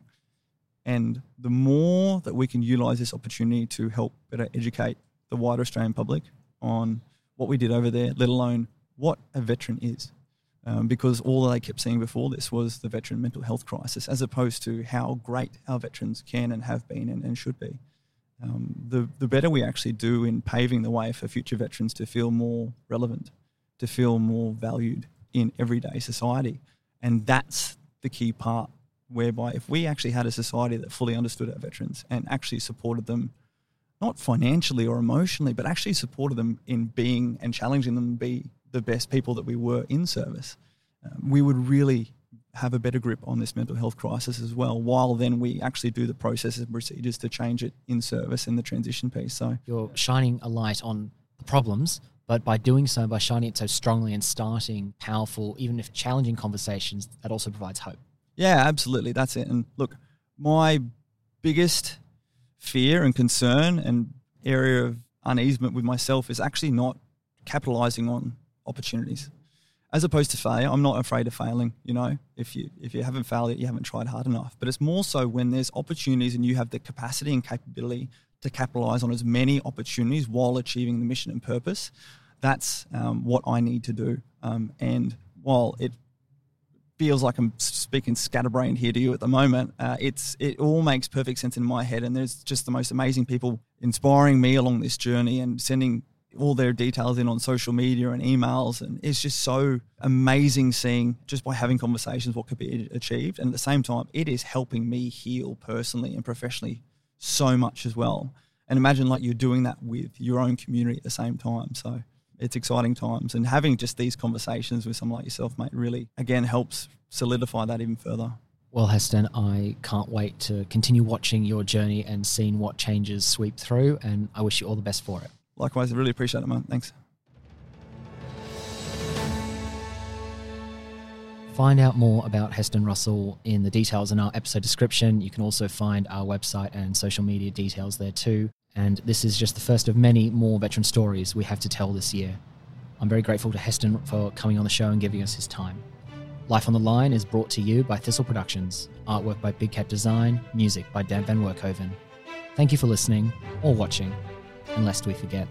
And the more that we can utilize this opportunity to help better educate the wider Australian public on what we did over there, let alone what a veteran is. Um, because all they kept seeing before this was the veteran mental health crisis, as opposed to how great our veterans can and have been and, and should be. Um, the, the better we actually do in paving the way for future veterans to feel more relevant, to feel more valued in everyday society. And that's the key part whereby if we actually had a society that fully understood our veterans and actually supported them, not financially or emotionally, but actually supported them in being and challenging them to be the best people that we were in service, um, we would really have a better grip on this mental health crisis as well, while then we actually do the processes and procedures to change it in service and the transition piece. So you're shining a light on the problems, but by doing so, by shining it so strongly and starting powerful, even if challenging conversations, that also provides hope. Yeah, absolutely. That's it. And look, my biggest fear and concern and area of uneasement with myself is actually not capitalizing on opportunities. As opposed to failure, I'm not afraid of failing. You know, if you if you haven't failed it, you haven't tried hard enough. But it's more so when there's opportunities and you have the capacity and capability to capitalize on as many opportunities while achieving the mission and purpose. That's um, what I need to do. Um, and while it feels like I'm speaking scatterbrained here to you at the moment. Uh, it's it all makes perfect sense in my head, and there's just the most amazing people inspiring me along this journey and sending all their details in on social media and emails, and it's just so amazing seeing just by having conversations what could be achieved, and at the same time, it is helping me heal personally and professionally so much as well. And imagine like you're doing that with your own community at the same time. So it's exciting times. And having just these conversations with someone like yourself, mate, really, again, helps solidify that even further. Well, Heston, I can't wait to continue watching your journey and seeing what changes sweep through. And I wish you all the best for it. Likewise, I really appreciate it, man. Thanks. Find out more about Heston Russell in the details in our episode description. You can also find our website and social media details there too. And this is just the first of many more veteran stories we have to tell this year. I'm very grateful to Heston for coming on the show and giving us his time. Life on the Line is brought to you by Thistle Productions, artwork by Big Cat Design, music by Dan Van Workhoven. Thank you for listening or watching, and lest we forget.